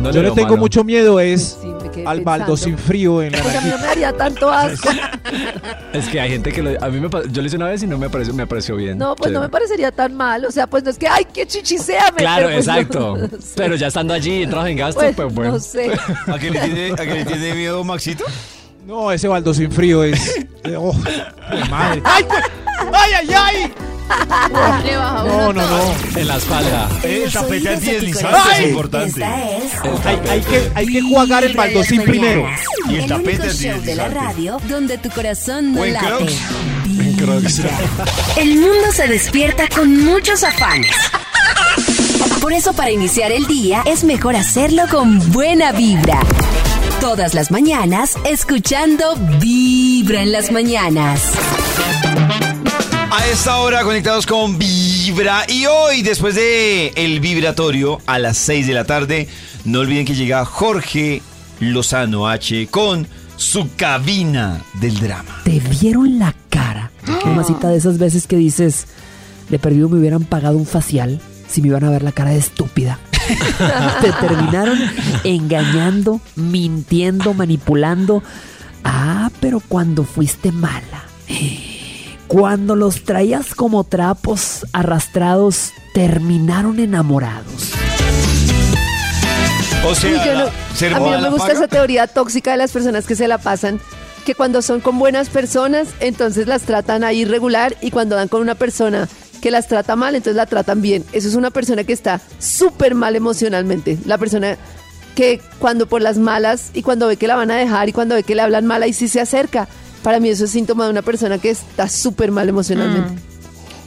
No Yo le tengo malo. mucho miedo es Sí, al baldo sin frío en la Pues a mí no me daría tanto asco. Es que hay gente que lo. A mí me Yo lo hice una vez y no me pareció, me pareció bien. No, pues no me parecería tan mal. O sea, pues no es que, ay, qué chichiseame. Claro, pero pues no- exacto. no sé. Pero ya estando allí, entras en gasto, Pues, pues, bueno. No sé. ¿A qué le tiene, a qué le tiene miedo Maxito? No, ese baldo sin frío es. oh, madre. ¡Ay, pues! ¡Ay, ay, ay! Le baja No, no, no. En la espalda. El tapete oídos de tu antideslizante corazón. es importante. Hay, hay que, hay que jugar el baldocín primero. Y el el tapete único show de la radio donde tu corazón no late. El mundo se despierta con muchos afanes. Por eso para iniciar el día es mejor hacerlo con buena vibra. Todas las mañanas escuchando Vibra en las mañanas. A esta hora conectados con Vibra y hoy después de el vibratorio a las 6 de la tarde, no olviden que llega Jorge Lozano H con su cabina del drama. Te vieron la cara. Mamacita de esas veces que dices, de perdido me hubieran pagado un facial si me iban a ver la cara de estúpida. Te terminaron engañando, mintiendo, manipulando. Ah, pero cuando fuiste mala. Cuando los traías como trapos arrastrados, terminaron enamorados. O sea, Uy, no- a mí no me gusta esa teoría tóxica de las personas que se la pasan. Que cuando son con buenas personas, entonces las tratan ahí regular y cuando dan con una persona que las trata mal, entonces la tratan bien. Eso es una persona que está súper mal emocionalmente. La persona que cuando por las malas y cuando ve que la van a dejar y cuando ve que le hablan mal, ahí sí se acerca. Para mí eso es síntoma de una persona que está súper mal emocionalmente.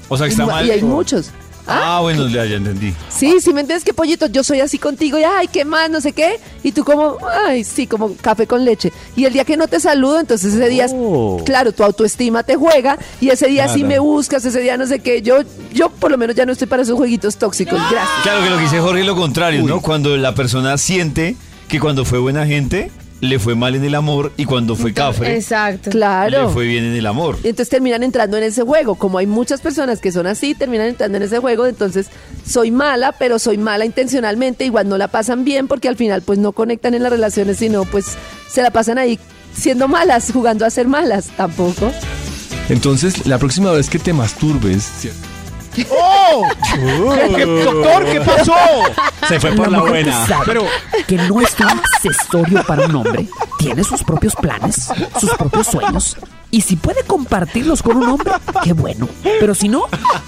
O sea, que está Y- mal. Y hay muchos. Ah, bueno, ya, ya entendí. Sí, sí, ¿me entiendes que pollito? Yo soy así contigo y ay, qué más, no sé qué. Y tú como, ay, sí, como café con leche. Y el día que no te saludo, entonces ese día, Oh. claro, tu autoestima te juega y ese día sí Claro. me buscas, ese día no sé qué. Yo, yo por lo menos ya no estoy para esos jueguitos tóxicos. Gracias. Claro que lo que dice Jorge es lo contrario, ¿no? Cuando la persona siente que cuando fue buena gente, le fue mal en el amor y cuando fue cafre, Exacto. Claro. le fue bien en el amor. Y entonces terminan entrando en ese juego. Como hay muchas personas que son así, terminan entrando en ese juego. Entonces, soy mala, pero soy mala intencionalmente. Igual no la pasan bien porque al final, pues no conectan en las relaciones, sino pues se la pasan ahí siendo malas, jugando a ser malas. Tampoco. Entonces, la próxima vez que te masturbes, ¡Oh! ¿Qué- qué- doctor, ¿qué pasó? Se fue por la mujer que buena. sabe Pero- que no es un accesorio para un hombre. Tiene sus propios planes, sus propios sueños. Y si puede compartirlos con un hombre, qué bueno. Pero si no,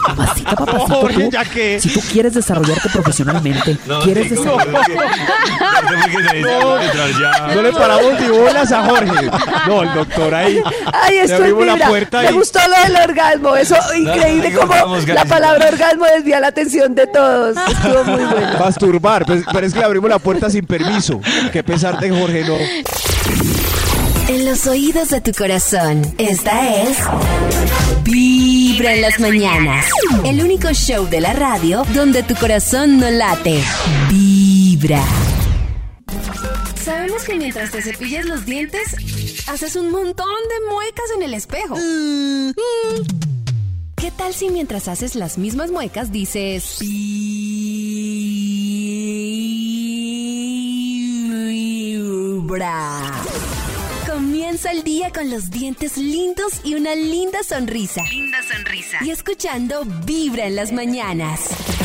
mamacita, papacito, Jorge, tú, ya que- si tú quieres desarrollarte profesionalmente, quieres sí, desarrollarte... No le paramos ni bolas a Jorge. No, el doctor ahí. Ay, esto es abrimos la vibra. puerta Me y- gustó lo del orgasmo. Eso, increíble no, como vamos, la palabra orgasmo desvía la atención de todos. Estuvo muy bueno. Masturbar, pues, pero es que le abrimos la puerta sin permiso. Qué pesar de Jorge, no. En los oídos de tu corazón, esta es Vibra en las mañanas. El único show de la radio donde tu corazón no late. Vibra. Sabemos que mientras te cepillas los dientes, haces un montón de muecas en el espejo. Mm. ¿Qué tal si mientras haces las mismas muecas dices... Vibra? Comienza el día con los dientes lindos y una linda sonrisa. Linda sonrisa. Y escuchando Vibra en las mañanas.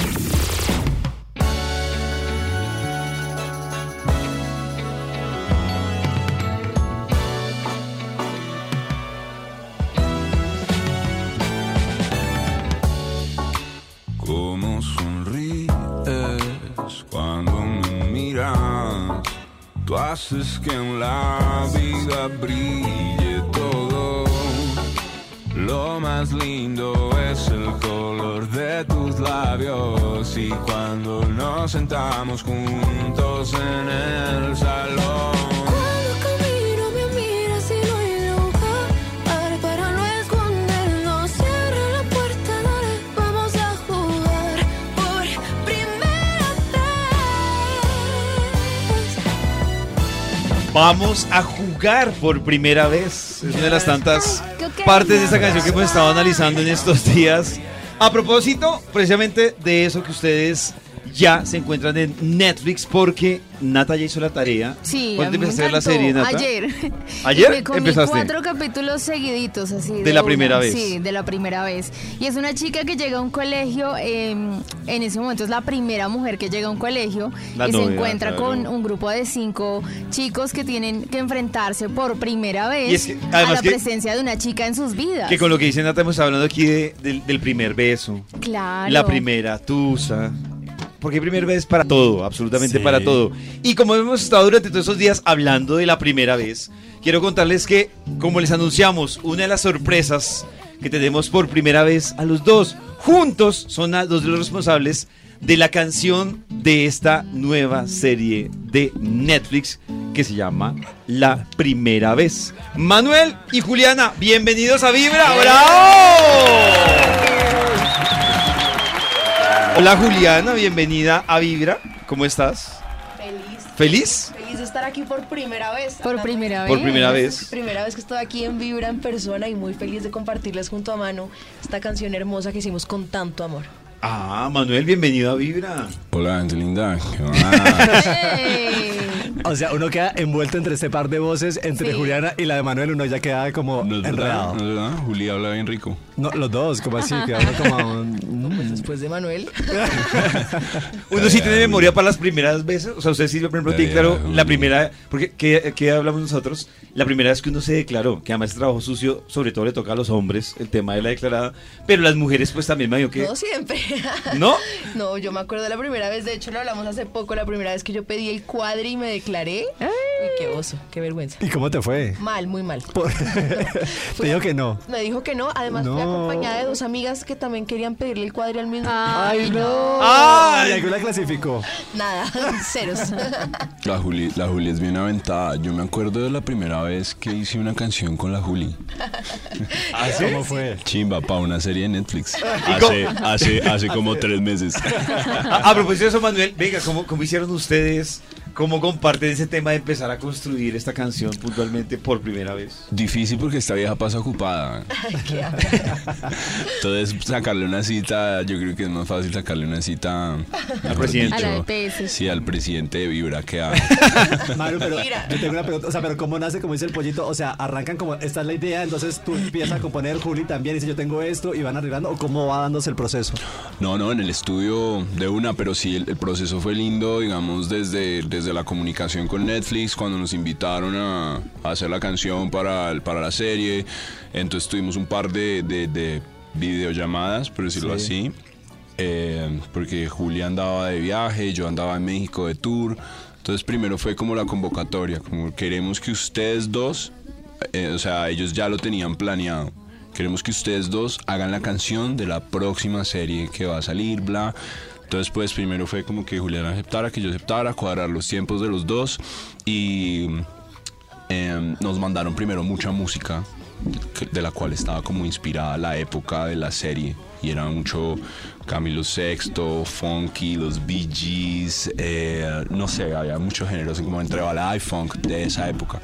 Tú haces que en la vida brille todo. Lo más lindo es el color de tus labios y cuando nos sentamos juntos en el salón. Vamos a jugar por primera vez. Es una de las tantas partes de esta canción que hemos estado analizando en estos días. A propósito, precisamente de eso que ustedes ya se encuentran en Netflix, porque Nata ya hizo la tarea. Sí, ¿Cuándo empezaste a ver la serie, Nata? Ayer. ¿Ayer me empezaste? cuatro capítulos seguiditos, así. De la una. primera vez. Sí, de la primera vez. Y es una chica que llega a un colegio, eh, en ese momento es la primera mujer que llega a un colegio La y se encuentra claro. con un grupo de cinco chicos que tienen que enfrentarse por primera vez Y es que, a la que- presencia de una chica en sus vidas. Que con lo que dice Nata hemos hablando aquí de- del primer beso. Claro. La primera tusa. Porque primer vez para todo, absolutamente Sí. para todo. Y como hemos estado durante todos esos días hablando de la primera vez, quiero contarles que, como les anunciamos, una de las sorpresas que tenemos por primera vez a los dos juntos son a dos de los responsables de la canción de esta nueva serie de Netflix que se llama La Primera Vez. Manuel y Juliana, bienvenidos a Vibra. ¡Bravo! Hola Juliana, bienvenida a Vibra. ¿Cómo estás? Feliz. ¿Feliz? Feliz de estar aquí por primera vez. Por primera Por primera vez. Primera vez que estoy aquí en Vibra en persona y muy feliz de compartirles junto a Manu esta canción hermosa que hicimos con tanto amor. Ah, Manuel, bienvenido a Vibra. Hola, gente linda. O sea, uno queda envuelto entre este par de voces, entre Sí. Juliana y la de Manuel, uno ya queda como No es verdad, enredado. no es verdad. Juli habla bien rico. No, los dos, como así, queda uno como... mm. Después de Manuel. Uno sí tiene memoria para las primeras veces. O sea, usted sí, por ejemplo, tiene claro la primera. Porque, ¿qué, qué hablamos nosotros? La primera vez que uno se declaró, que además el trabajo sucio, sobre todo le toca a los hombres, el tema de la declarada. Pero las mujeres, pues también me digo que. No siempre. ¿No? No, yo me acuerdo de la primera vez, de hecho lo hablamos hace poco, la primera vez que yo pedí el cuadri y me declaré. Uy, qué oso, qué vergüenza. ¿Y cómo te fue? Mal, muy mal. Te dijo que no. Me dijo que no, además fui No. acompañada de dos amigas que también querían pedirle el cuadro al mismo Ay, no. Ay. ¿Y alguna clasificó? Nada, ceros. La Juli, la Juli es bien aventada. Yo me acuerdo de la primera vez que hice una canción con la Juli. ¿Ah, sí? ¿Cómo fue? Chimba, para una serie de Netflix. ¿Y Hace, hace, hace como tres meses. A, a propósito de eso, Manuel, venga, ¿cómo, cómo hicieron ustedes? ¿Cómo comparten ese tema de empezar a construir esta canción puntualmente por primera vez? Difícil porque esta vieja pasa ocupada. Entonces, sacarle una cita, yo creo que es más fácil sacarle una cita al presidente. A la EPS. Sí, al presidente de Vibra que ha. Maru, pero Mira. yo tengo una pregunta, o sea, pero ¿cómo nace, como dice el pollito? O sea, arrancan como, esta es la idea, entonces tú empiezas a componer, Juli también dice yo tengo esto y van arreglando, o cómo va dándose el proceso. No, no, en el estudio de una, pero sí, el, el proceso fue lindo, digamos, desde, desde la comunicación con Netflix, cuando nos invitaron a, a hacer la canción para, el- para la serie. Entonces tuvimos un par de, de- de videollamadas, por decirlo Sí. así. eh, porque Julia andaba de viaje, yo andaba en México de tour. Entonces primero fue como la convocatoria, como queremos que ustedes dos, eh, o sea, ellos ya lo tenían planeado. Queremos que ustedes dos hagan la canción de la próxima serie que va a salir, bla. Entonces, pues primero fue como que Julián aceptara, que yo aceptara, cuadrar los tiempos de los dos y em, nos mandaron primero mucha música de la cual estaba como inspirada la época de la serie y era mucho Camilo Sexto, Funky, los Bee Gees, eh, no sé, había muchos géneros como entre balada y funk de esa época.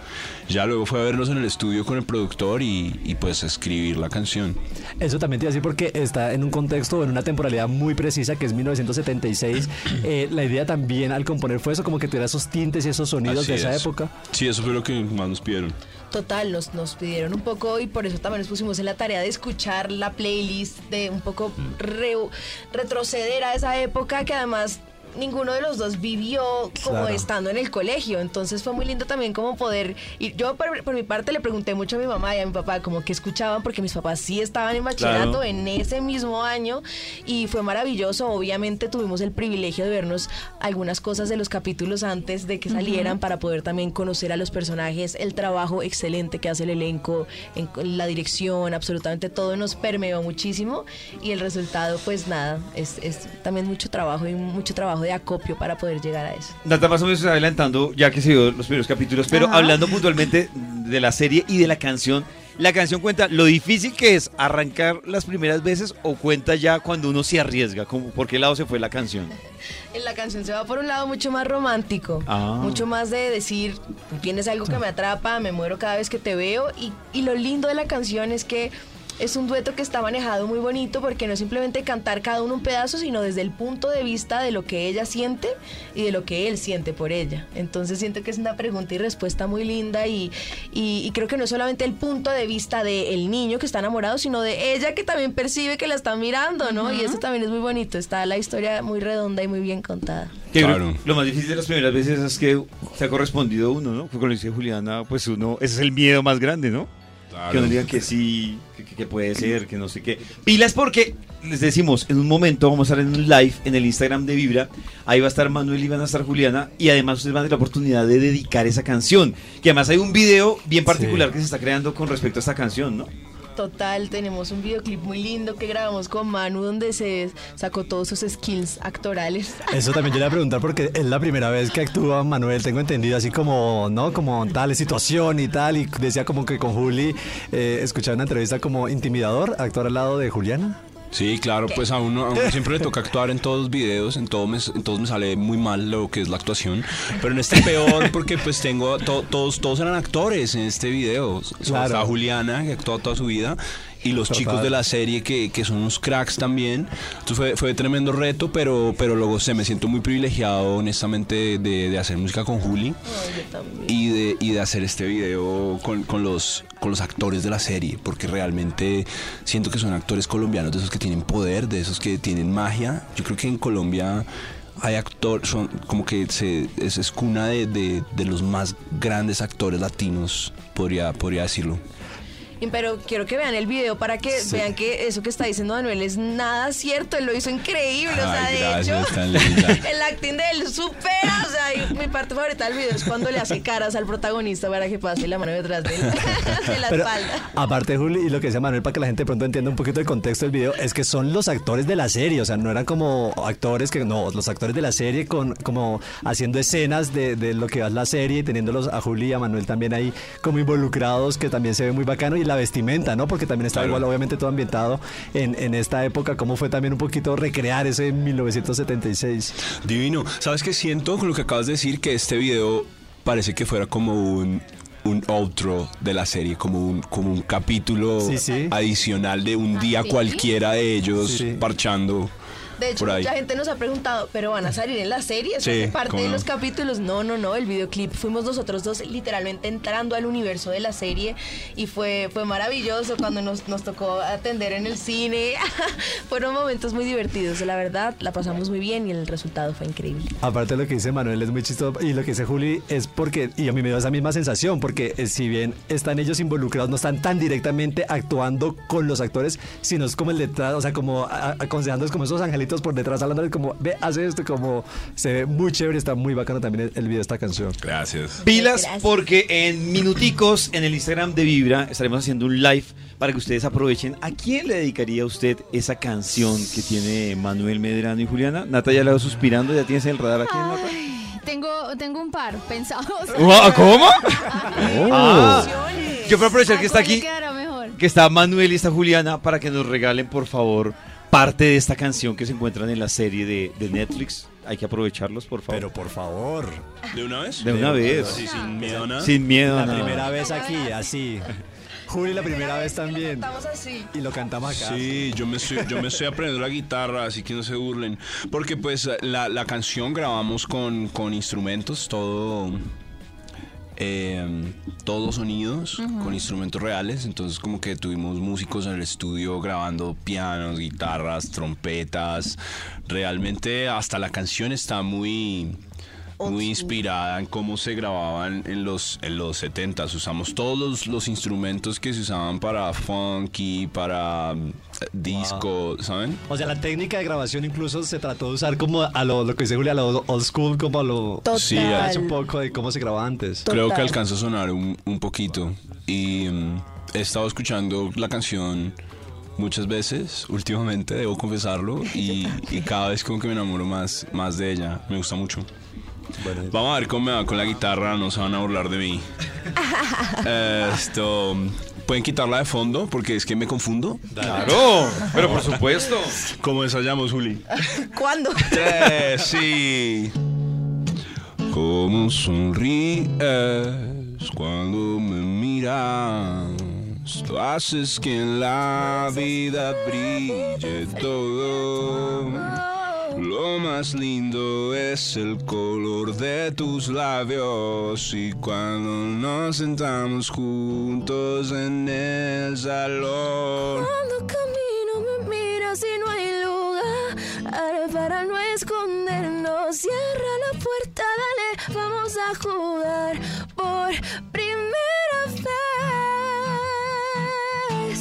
Ya luego fue a verlos en el estudio con el productor y, y pues escribir la canción. Eso también te iba a decir porque está en un contexto, en una temporalidad muy precisa que es 1976. Eh, la idea también al componer fue eso, como que tuviera esos tintes y esos sonidos Así de esa es. época. Sí, eso fue lo que más nos pidieron. Total, nos, nos pidieron un poco y por eso también nos pusimos en la tarea de escuchar la playlist, de un poco re- retroceder a esa época que además ninguno de los dos vivió como Claro. estando en el colegio. Entonces fue muy lindo también como poder ir. Yo por, por mi parte le pregunté mucho a mi mamá y a mi papá como que escuchaban porque mis papás sí estaban en bachillerato Claro. en ese mismo año y fue maravilloso. Obviamente tuvimos el privilegio de vernos algunas cosas de los capítulos antes de que salieran para poder también conocer a los personajes, el trabajo excelente que hace el elenco, en la dirección, absolutamente todo nos permeó muchísimo y el resultado pues nada, es, es también mucho trabajo y mucho trabajo de acopio para poder llegar a eso. Nata más o menos se está adelantando ya que se dio los primeros capítulos, pero Ajá. hablando puntualmente de la serie y de la canción, la canción cuenta lo difícil que es arrancar las primeras veces o cuenta ya cuando uno se arriesga, como por qué lado se fue la canción. En la canción se va por un lado mucho más romántico, Ah. mucho más de decir, tienes algo que me atrapa, me muero cada vez que te veo y, y lo lindo de la canción es que es un dueto que está manejado muy bonito porque no es simplemente cantar cada uno un pedazo, sino desde el punto de vista de lo que ella siente y de lo que él siente por ella. Entonces siento que es una pregunta y respuesta muy linda y, y- y creo que no es solamente el punto de vista del niño que está enamorado, sino de ella que también percibe que la está mirando, ¿no? Y eso también es muy bonito. Está la historia muy redonda y muy bien contada. Que creo- Lo más difícil de las primeras veces es que se ha correspondido uno, ¿no? Como lo dice Juliana, pues uno, ese es el miedo más grande, ¿no? Claro. Que uno diga que sí, que, que- que puede ser, que no sé qué. Pilas porque, les decimos, en un momento vamos a estar en un live en el Instagram de Vibra. Ahí va a estar Manuel y van a estar Juliana. Y además ustedes van a tener la oportunidad de dedicar esa canción. Que además hay un video bien particular que se está creando con respecto a esta canción, ¿no? Total, tenemos un videoclip muy lindo que grabamos con Manu donde se sacó todos sus skills actorales. Eso también yo le iba a preguntar porque es la primera vez que actúa Manuel, tengo entendido, así como, ¿no? Como tal situación y tal. Y decía como que con Juli eh, escuchaba una entrevista como intimidador, actuar al lado de Juliana. Sí, claro, pues a uno, a uno siempre le toca actuar en todos los videos, en, todo me, en todos me sale muy mal lo que es la actuación, pero en este peor porque pues tengo, to- todos, todos eran actores en este video, Claro. Juliana que actuó toda su vida y los Total. chicos de la serie que, que son unos cracks también, entonces fue, fue tremendo reto, pero, pero luego se me siento muy privilegiado honestamente de, de hacer música con Juli y de, y de hacer este video con, con los, con los actores de la serie, porque realmente siento que son actores colombianos, de esos que tienen poder, de esos que tienen magia. Yo creo que en Colombia hay actores, son como que se, es, es cuna de, de- de los más grandes actores latinos, podría, podría decirlo. Y- Pero quiero que vean el video para que vean que eso que está diciendo Manuel es nada cierto. Él lo hizo increíble. o sea, de hecho, el acting de él supera. O sea, y mi parte favorita del video es cuando le hace caras al protagonista para que pase la mano detrás de, él, de la Pero, espalda. aparte, Juli, y lo que decía Manuel, para que la gente de pronto entienda un poquito el contexto del video, es que son los actores de la serie, o sea, no eran como actores que, no, los actores de la serie con como haciendo escenas de, de lo que es la serie y teniéndolos a Juli y a Manuel también ahí como involucrados, que también se ve muy bacano, y la vestimenta, ¿no? Porque también está Claro. igual, obviamente, todo ambientado en, en esta época, cómo fue también un poquito recrear ese 1976. Divino. ¿Sabes qué siento con lo que acabas de decir? Que este video parece que fuera como un, un outro de la serie, como un, como un capítulo Sí, sí. adicional de un día ¿sí? cualquiera de ellos Sí, sí. parchando. De hecho, mucha gente nos ha preguntado, ¿pero van a salir en la serie? ¿Eso Sí, parte de no. los capítulos? No, no, no. El videoclip fuimos nosotros dos literalmente entrando al universo de la serie y fue, fue maravilloso cuando nos, nos tocó atender en el cine. Fueron momentos muy divertidos, la verdad. La pasamos muy bien y el resultado fue increíble. Aparte de lo que dice Manuel es muy chistoso y lo que dice Juli es porque, y a mí me da esa misma sensación, porque eh, si bien están ellos involucrados, no están tan directamente actuando con los actores, sino es como el detrás, o sea, como aconsejándoles como esos angelitos por detrás, hablándoles como, ve, hace esto, como se ve muy chévere, está muy bacano también el, video de esta canción. Gracias. Pilas Gracias. porque en minuticos en el Instagram de Vibra estaremos haciendo un live para que ustedes aprovechen. ¿A quién le dedicaría usted esa canción que tiene Manuel Medrano y Juliana? Nata ya la veo suspirando, ya tienes el radar aquí. Nata? Tengo, tengo un par pensados. ¿Cómo? Ah, Canciones. yo para aprovechar ¿A que está aquí, que está Manuel y está Juliana, para que nos regalen, por favor, parte de esta canción que se encuentran en la serie de, de Netflix. Hay que aprovecharlos, por favor. Pero por favor, ¿De una vez? de una vez. Sí, sin miedo a nada. Sin miedo. a la nada. primera vez aquí, así. Juli la primera vez también. Así. Y lo cantamos acá. Sí, yo me, estoy, yo me estoy aprendiendo la guitarra, así que no se burlen. Porque pues la, la canción grabamos con, con instrumentos, todo... eh, todos sonidos con instrumentos reales, entonces como que tuvimos músicos en el estudio grabando pianos, guitarras, trompetas. Realmente hasta la canción está muy muy inspirada en cómo se grababan en los en los 70 usamos todos los, los instrumentos que se usaban para funky para disco ¿saben? O sea, la técnica de grabación incluso se trató de usar como a lo, lo que dice Julia, a lo old school, como a lo... Total. Sí, Es un poco de cómo se grababa antes. creo que alcanza a sonar un, un poquito y mm, he estado escuchando la canción muchas veces últimamente debo confesarlo y, y cada vez como que me enamoro más más de ella me gusta mucho Vamos a ver cómo me va con la guitarra, no se van a burlar de mí. Esto. ¿Pueden quitarla de fondo? Porque es que me confundo. Claro, pero por supuesto. ¿Cómo ensayamos, Juli? ¿Cuándo? Tres, sí. ¿Cómo sonríes cuando me miras? Tú haces que en la vida brille todo. Lo más lindo es el color de tus labios y cuando nos sentamos juntos en el salón. Cuando camino me miras y no hay lugar para no escondernos. Cierra la puerta, dale, vamos a jugar por primera vez.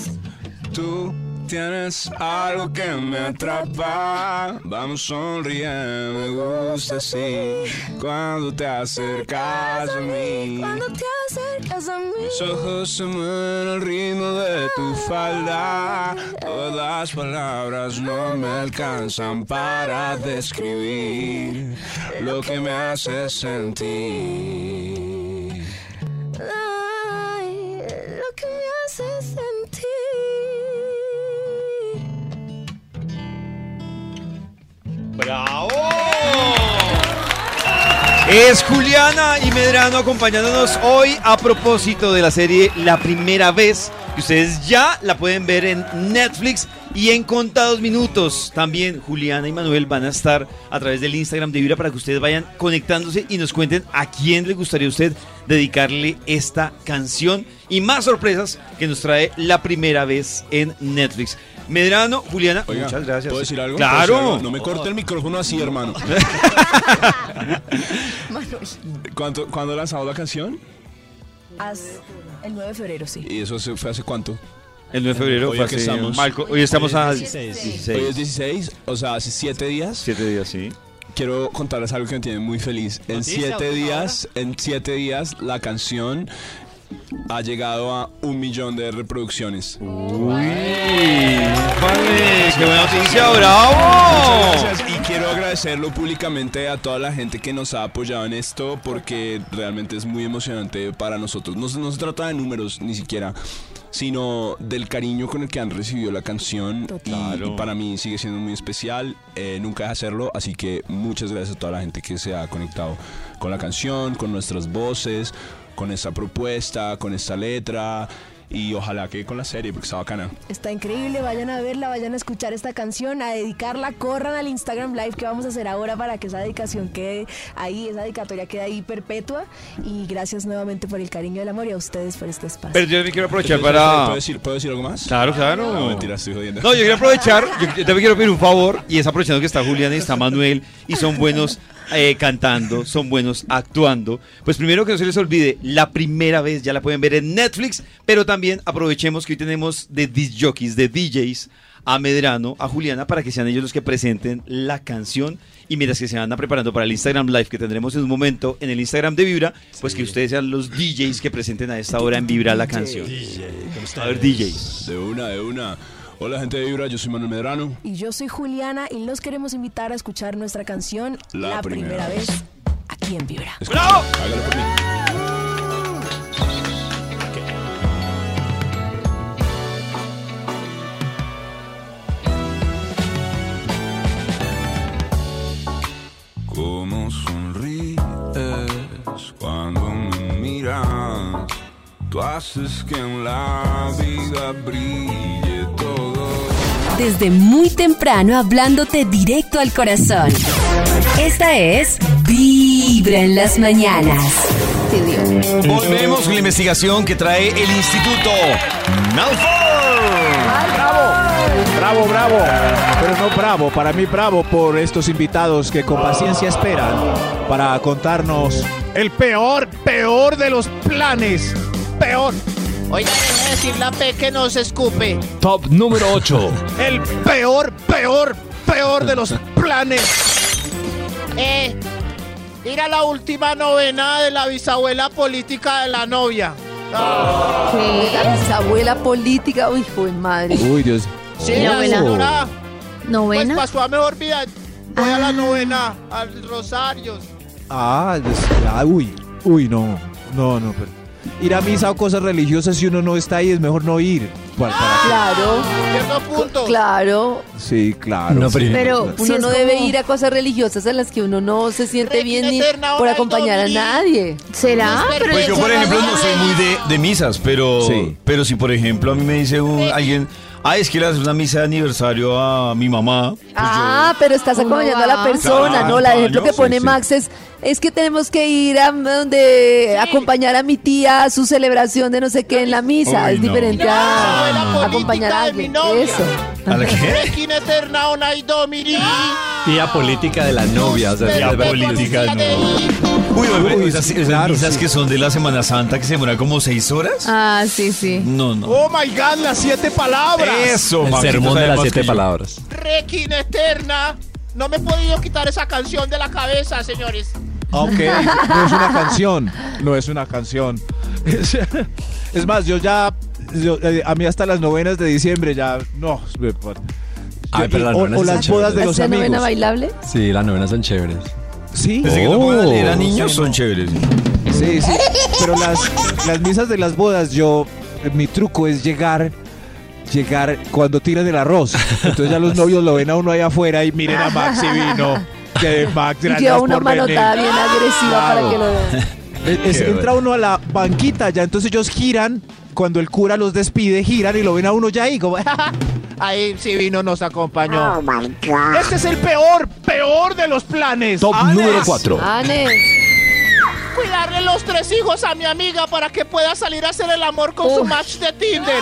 Tú tienes algo que me atrapa. Vamos sonriendo, me gusta así. Cuando te acercas a mí. Cuando te acercas a mí. Mis ojos se mueven al ritmo de tu falda. Todas las palabras no me alcanzan para describir lo que me hace sentir. Ay, lo que me hace sentir. Es Juliana y Medrano acompañándonos hoy a propósito de la serie La Primera Vez, que ustedes ya la pueden ver en Netflix y en contados minutos. También Juliana y Manuel van a estar a través del Instagram de Vibra para que ustedes vayan conectándose y nos cuenten a quién le gustaría a usted dedicarle esta canción y más sorpresas que nos trae La Primera Vez en Netflix. Medrano, Juliana, Oiga, muchas gracias. ¿Puedo decir algo? ¿Puedo decir Claro. algo? No me corte el micrófono así, hermano. Manuel. ¿Cuánto, ¿Cuándo lanzado la canción? El 9 de febrero, sí. ¿Y eso fue hace cuánto? El 9 de febrero Hoy fue a hace- estamos. Marco, hoy estamos a Hoy es 16. Hoy es 16, o sea, hace 7 días. 7 días, sí. Quiero contarles algo que me tiene muy feliz. En ¿Noticia, 7 última días, en 7 días, la canción ha llegado a un millón de reproducciones. Vale, qué buena noticia, Muchas bravo. gracias y quiero agradecerlo públicamente a toda la gente que nos ha apoyado en esto porque realmente es muy emocionante para nosotros. No, se- no se trata de números ni siquiera, sino del cariño con el que han recibido la canción y, y para mí sigue siendo muy especial. Eh, nunca deja de hacerlo, así que muchas gracias a toda la gente que se ha conectado con la canción, con nuestras voces, con esta propuesta, con esta letra. Y ojalá que con la serie, porque está bacana. Está increíble, vayan a verla, vayan a escuchar esta canción, a dedicarla, corran al Instagram Live que vamos a hacer ahora para que esa dedicación quede ahí, esa dedicatoria quede ahí perpetua. Y gracias nuevamente por el cariño y el amor y a ustedes por este espacio. Pero yo también quiero aprovechar Entonces, para... ¿puedo decir, ¿Puedo decir algo más? Claro, claro. No, mentira, estoy jodiendo. No, yo quiero aprovechar, yo, yo también quiero pedir un favor, y es aprovechando que está Julián y está Manuel, y son buenos eh, cantando, son buenos actuando. Pues primero que no se les olvide, la primera vez ya la pueden ver en Netflix, pero también aprovechemos que hoy tenemos de disc jockeys, de DJs, a Medrano, a Juliana, para que sean ellos los que presenten la canción. Y mientras que se van preparando para el Instagram Live que tendremos en un momento en el Instagram de Vibra, pues que ustedes sean los DJs que presenten a esta hora en Vibra la canción. A ver, DJs. De una, de una. Hola gente de Vibra, yo soy Manuel Medrano. Y yo soy Juliana y los queremos invitar a escuchar nuestra canción La La, primera primera, vez aquí en Vibra. ¡Bravo! Hágalo por mí. Cómo sonríes cuando me miras. Tú haces que en la vida brille. Desde muy temprano hablándote directo al corazón. Esta es Vibra en las mañanas. Volvemos con la investigación que trae el Instituto Malfoy. Bravo, bravo. Pero no bravo, para mí bravo por estos invitados que con paciencia esperan para contarnos El peor, peor de los planes. Peor. Oiga, deje de decir la P que nos escupe. Top número 8. El peor, peor, peor de los planes. Eh, ir a la última novena de la bisabuela política de la novia. Ah. La bisabuela política, uy, hijo de madre. Uy, Dios. Sí, Oh. la señora. ¿Novena? Pues pasó a mejor vida. Voy a la novena, al Rosarios. Ah, ah, uy, uy, no, no, no. pero- ir a misa o cosas religiosas si uno no está ahí es mejor no ir. ¿Para- para qué? Claro. Puntos. Claro. Sí, claro. No, sí. pero- si Uno no debe ir a cosas religiosas en las que uno no se siente bien ni por acompañar a nadie. ¿Será? Pero Pues yo, por ejemplo, no soy muy de, de misas, pero, Sí. pero si, por ejemplo, a mí me dice un- alguien, ah, es que le haces una misa de aniversario a mi mamá. pues Ah, pero estás acompañando a la persona, Claro, ¿no? La ejemplo que pone sí, sí. Max es, es que tenemos que ir a donde acompañar a mi tía a su celebración de no sé qué en la misa. Uy, es no. diferente a acompañar a de mi alguien. novia. Eso. ¿A la qué? Eterna. Tía política de la novia. O sea, Tía política, no. Uy, uy, uy, esas, esas claro, misas sí. que son de la Semana Santa que se demoran como seis horas. Ah, sí, sí. No, no. Oh my god, las siete palabras. Eso, El sermón de las siete palabras. Requin eterna. No me he podido quitar esa canción de la cabeza, señores. Ok, no es una canción, no es una canción. Es, es más, yo ya, yo, eh, a mí hasta las novenas de diciembre ya, no. me- Ay, pero las o, o las bodas de los ¿Es la novena amigos. bailable? Sí, las novenas son chéveres. Sí. Desde que no pongan a leer a Oh. niños son chéveres. Sí, sí. Pero las, las misas de las bodas, yo, mi truco es llegar, llegar cuando tiran el arroz. Entonces ya los novios lo ven a uno ahí afuera y miren a Max y vino. Que Max, Y lleva una manotada bien agresiva para que lo vean. Es- es- Qué entra uno a la banquita ya, entonces ellos giran. Cuando el cura los despide, giran y lo ven a uno ya ahí, como, Ahí sí vino, nos acompañó. Este es el peor, peor de los planes. Top Anes. número 4. Ane, Cuidarle los tres hijos a mi amiga para que pueda salir a hacer el amor con su match de Tinder.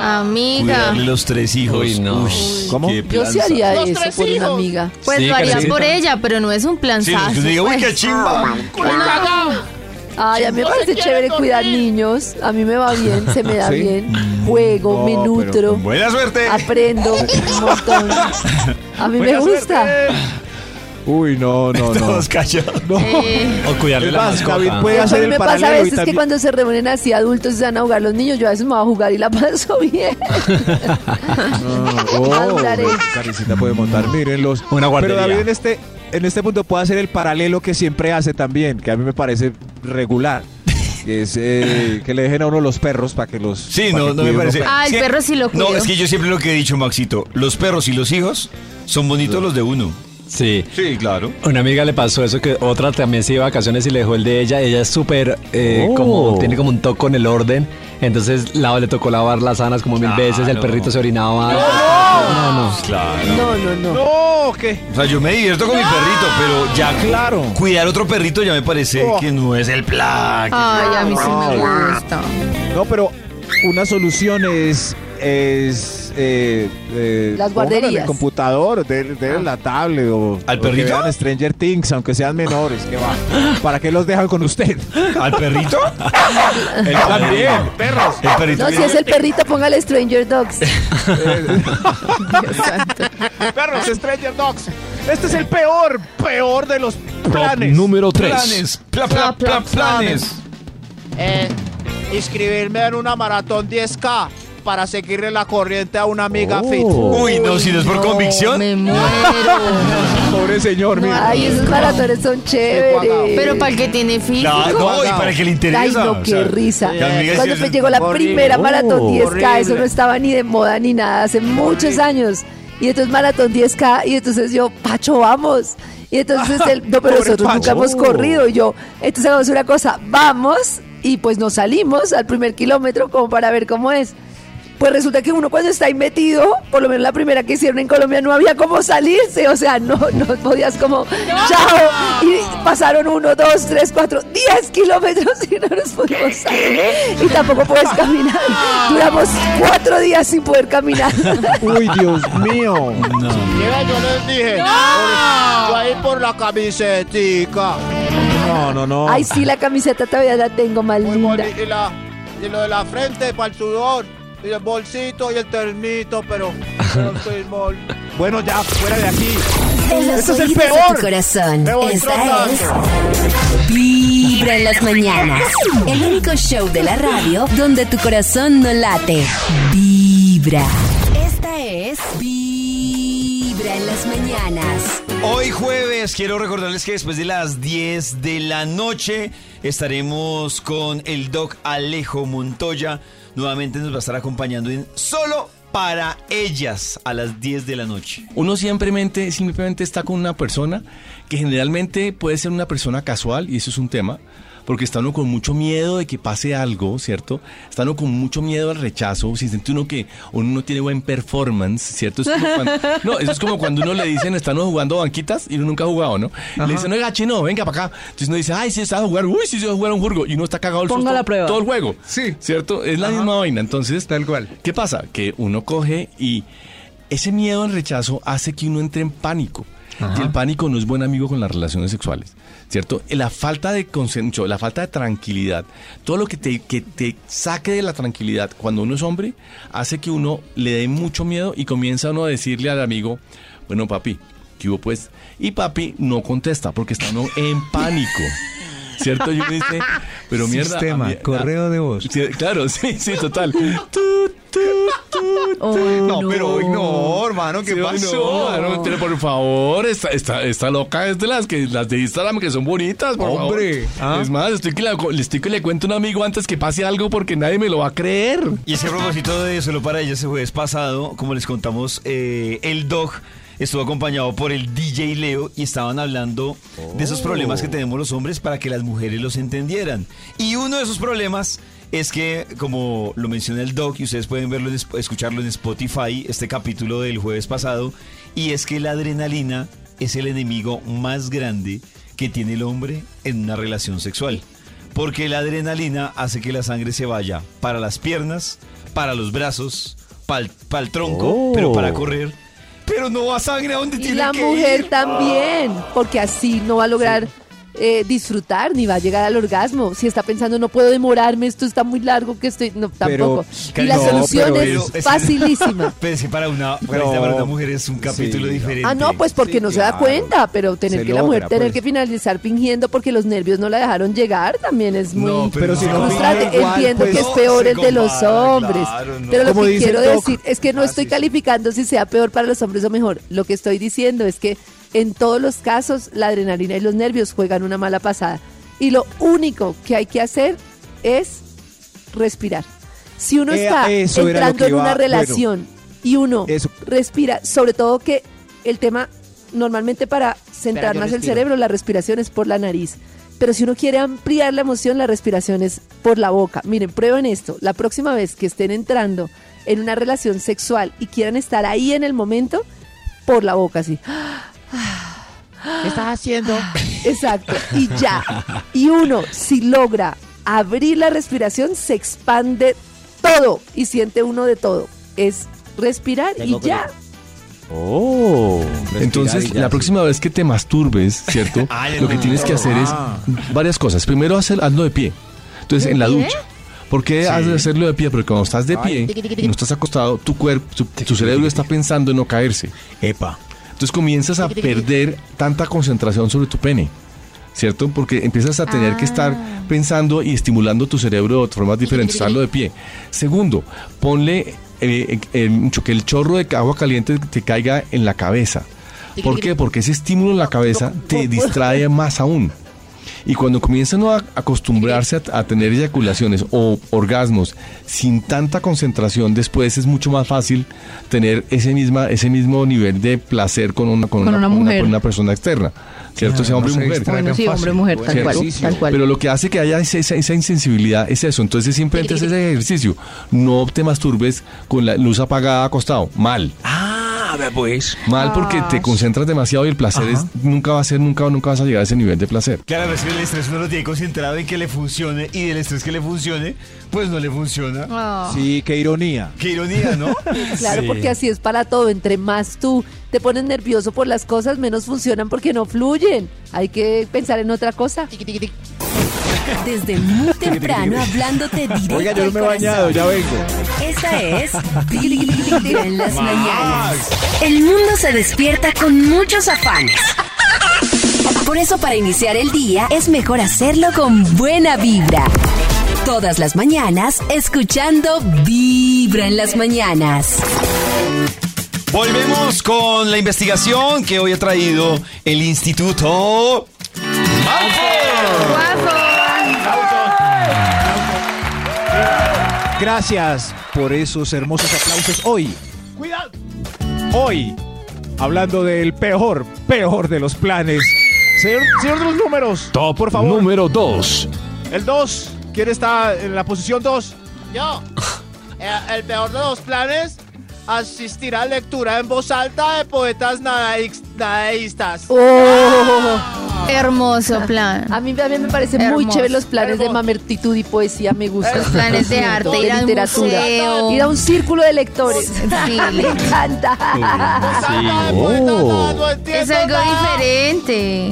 Amiga. Cuidarle los tres hijos. Uy, no. Uy, ¿Cómo? qué yo sí haría Los eso tres por una hijos. amiga. Pues Sí, lo harías Karencita. por ella, pero no es un Sí, los que uno diga, uy, pues. qué chimba. Cagao. Ay, a mí me No parece chévere dormir. cuidar niños. A mí me va bien, se me da ¿Sí? bien. Juego, No, me pero nutro. Buena suerte. Aprendo un montón. A mí me gusta. suerte. Uy, no, no, no. Todos callados. No. Eh, O cuidarle la más, David mascota. puede hacer mí el me pasa a veces que cuando se reúnen así adultos y se van a jugar los niños, yo a veces me voy a jugar y la paso bien. Ah, oh, puede montar, mírenlos. Una Pero guardería. David en este, en este punto puede hacer el paralelo que siempre hace también, que a mí me parece regular. Que es eh, que le dejen a uno los perros para que los. Sí, no, no me parece. perros. Ah, el perro sí lo cuido. No, es que yo siempre lo que he dicho, Maxito, los perros y los hijos son bonitos los de uno. Sí. Sí, claro. Una amiga le pasó eso que otra también se iba de vacaciones y le dejó el de ella. Ella es súper eh, Oh. como tiene como un toque con el orden. Entonces la, le tocó lavar las sábanas como mil veces. El perrito se orinaba. No, no. Claro. No, no, no. No, ¿qué? O sea, yo me divierto con mi perrito, pero ya Claro. cuidar otro perrito ya me parece Oh. que no es el plan. Ay, a mí sí me No. gusta. No, pero una solución es. es eh, eh, Las guarderías. En el computador, de, de la tablet o. ¿Al o que perrito? vean Stranger Things, aunque sean menores, que va. ¿Para qué los dejan con usted? ¿Al perrito? El también, perros. El perrito. No, si es el perrito, póngale Stranger Dogs. Perros, Stranger Dogs. Este es el peor, peor de los planes. número 3. Planes, pla, pla, pla, planes. Eh, inscribirme en una maratón 10K para seguirle la corriente a una amiga Oh. fit. Uy, no, si no es por convicción. Me muero. Pobre señor, mira. Ay, esos maratones son chéveres. Pero para el que tiene físico. Claro, no, y para el que le interesa. Ay, no, o qué sea, risa. Cuando me llegó la horrible. primera maratón Oh, 10K, eso no estaba ni de moda ni nada, hace muchos años. Y entonces maratón 10K, y entonces yo, Pacho, vamos. Y entonces él, no, pero Pobre nosotros nunca hemos corrido. Y yo, entonces hagamos una cosa, vamos, y pues nos salimos al primer kilómetro como para ver cómo es. Pues resulta que uno cuando está ahí metido, por lo menos la primera que hicieron en Colombia, no había cómo salirse, o sea, no, no podías como, chao, y pasaron uno, dos, tres, cuatro, diez kilómetros y no nos pudimos salir, y tampoco puedes caminar, duramos cuatro días sin poder caminar. Uy, Dios mío. Mira, yo les dije, por- yo ahí por la camisetica. No, no, no. Ay, sí, la camiseta todavía la tengo más Muy linda. Y, la, y lo de la frente para el sudor. Y el bolsito y el termito, pero. Bueno, ya, fuera de aquí. En los Este es el oídos de peor. tu corazón. Esta es Vibra en las mañanas. El único show de la radio donde tu corazón no late. Vibra. Esta es Vibra en las mañanas. Hoy jueves quiero recordarles que después de las 10 de la noche estaremos con el doc Alejo Montoya. Nuevamente nos va a estar acompañando en Solo para ellas a las 10 de la noche. Uno simplemente, simplemente está con una persona que generalmente puede ser una persona casual, y eso es un tema, porque está uno con mucho miedo de que pase algo, ¿cierto? Está uno con mucho miedo al rechazo, si siente uno que uno no tiene buen performance, ¿cierto? Es como cuando- no, eso es como cuando uno le dicen, están uno jugando banquitas y uno nunca ha jugado, ¿no? Le dicen, oiga, chino, venga para acá. Entonces uno dice, ay, sí, está a jugar, uy, sí, se va a jugar un juego, y uno está cagado el Ponga susto la prueba. todo el juego. Sí. ¿Cierto? Es la misma vaina. Entonces, Tal cual. ¿Qué pasa? Que uno coge y ese miedo al rechazo hace que uno entre en pánico. Y el pánico no es buen amigo con las relaciones sexuales, ¿cierto? La falta de consenso, la falta de tranquilidad, todo lo que te, que te saque de la tranquilidad cuando uno es hombre, hace que uno le dé mucho miedo y comienza uno a decirle al amigo, bueno papi, ¿qué hubo pues? Y papi no contesta porque está uno en pánico. ¿Cierto? Y uno dice, pero mierda. Sistema, mí- correo de voz. Sí, claro, sí, sí, total. Tu, tu, tu, tu. No, pero hoy no, hermano, ¿qué Sí, pasó? No, no, pero por favor, esta, esta, esta loca es de las que las de Instagram que son bonitas, por Hombre, favor. ¿ah? Es más, estoy que, la- le estoy que le cuento a un amigo antes que pase algo porque nadie me lo va a creer. Y ese propósito de Solo para ellas el jueves pasado, como les contamos, eh, el Dog estuvo acompañado por el DJ Leo y estaban hablando de esos problemas que tenemos los hombres para que las mujeres los entendieran. Y uno de esos problemas es que, como lo menciona el Dog, y ustedes pueden verlo, en escucharlo en Spotify, este capítulo del jueves pasado, y es que la adrenalina es el enemigo más grande que tiene el hombre en una relación sexual. Porque la adrenalina hace que la sangre se vaya para las piernas, para los brazos, para el tronco, Oh. pero para correr. Pero no va sangre a donde Y tiene la que mujer ir. también, porque así no va a lograr eh, disfrutar ni va a llegar al orgasmo. Si está pensando, no puedo demorarme, esto está muy largo, que estoy. No, tampoco. y la no, solución pero- es pero- facilísima. Pero es que para una, para, No. para una mujer es un capítulo diferente. Ah, no, pues porque no se da cuenta, pero tener Se que la logra, mujer tener pues. que finalizar fingiendo porque los nervios no la dejaron llegar también es muy No, pero si no frustrante. igual, Entiendo pues, que es peor el de los hombres, claro, no. pero lo Como que dice quiero doc. decir es que no Ah, estoy sí. calificando si sea peor para los hombres o mejor. Lo que estoy diciendo es que en todos los casos la adrenalina y los nervios juegan una mala pasada y lo único que hay que hacer es respirar. Si uno Eh, está entrando en una relación y uno Eso. respira, sobre todo que el tema normalmente para centrar más el cerebro, la respiración es por la nariz. Pero si uno quiere ampliar la emoción, la respiración es por la boca. Miren, prueben esto. La próxima vez que estén entrando en una relación sexual y quieran estar ahí en el momento, por la boca, así. ¿Qué estás haciendo? Exacto. Y ya. Y uno, si logra abrir la respiración, se expande todo y siente uno de todo. Es respirar y que- ya. Oh. Entonces, la sí. próxima vez que te masturbes, ¿cierto? Lo que tienes que hacer es Ah. varias cosas. Primero, hacer, hazlo de pie. Entonces, ¿De en la pie? ducha. ¿Por qué has de hacerlo de pie? Porque cuando estás de pie y no estás acostado, tu cuerpo, tu, tu cerebro está pensando en no caerse. Epa. Entonces comienzas a perder tanta concentración sobre tu pene, ¿cierto? Porque empiezas a tener que estar Ah. pensando y estimulando tu cerebro de formas diferentes, hazlo de pie. Segundo, ponle eh, eh, mucho que el chorro de agua caliente te caiga en la cabeza. ¿Por qué? Porque ese estímulo en la cabeza te distrae más aún. Y cuando comienzan a acostumbrarse a, a tener eyaculaciones o orgasmos sin tanta concentración, después es mucho más fácil tener ese, misma, ese mismo nivel de placer con una, con Con una mujer. con una persona externa, ¿cierto? Claro, sea hombre o mujer. Bueno, sí, hombre, mujer, tal cual, tal cual. Pero lo que hace que haya esa, esa- esa insensibilidad es eso. Entonces simplemente es ese ejercicio. No te masturbes con la luz apagada acostado. Mal. Ah, pues. Mal porque te concentras demasiado y el placer es, nunca va a ser, nunca, nunca vas a llegar a ese nivel de placer. Claro, es que el estrés uno lo tiene concentrado en que le funcione y del estrés que le funcione, pues no le funciona. Oh. Sí, qué ironía. Qué ironía, ¿no? Claro, Sí. porque así es para todo. Entre más tú te pones nervioso por las cosas, menos funcionan porque no fluyen. Hay que pensar en otra cosa. Desde muy temprano hablándote directo Oiga, yo no me he bañado, ya vengo. Esta es Vibra en las mañanas. El mundo se despierta con muchos afanes. Por eso para iniciar el día es mejor hacerlo con buena vibra. Todas las mañanas escuchando Vibra en las mañanas. Volvemos con la investigación que hoy ha traído el Instituto Gracias por esos hermosos aplausos hoy. Cuidado. Hoy, hablando del peor, peor de los planes. Señor, señor de los números, Top por favor. número 2. El 2. ¿Quién está en la posición 2? Yo. Eh, el peor de los planes, asistir a lectura en voz alta de poetas nadaístas. Oh. Hermoso plan. A mí también me parecen muy Hermoso. chéveres los planes de mamertitud y poesía, me gustan. Los planes de arte, de ir literatura. museo. Ir a un círculo de lectores. Sí. me encanta. No Es algo diferente.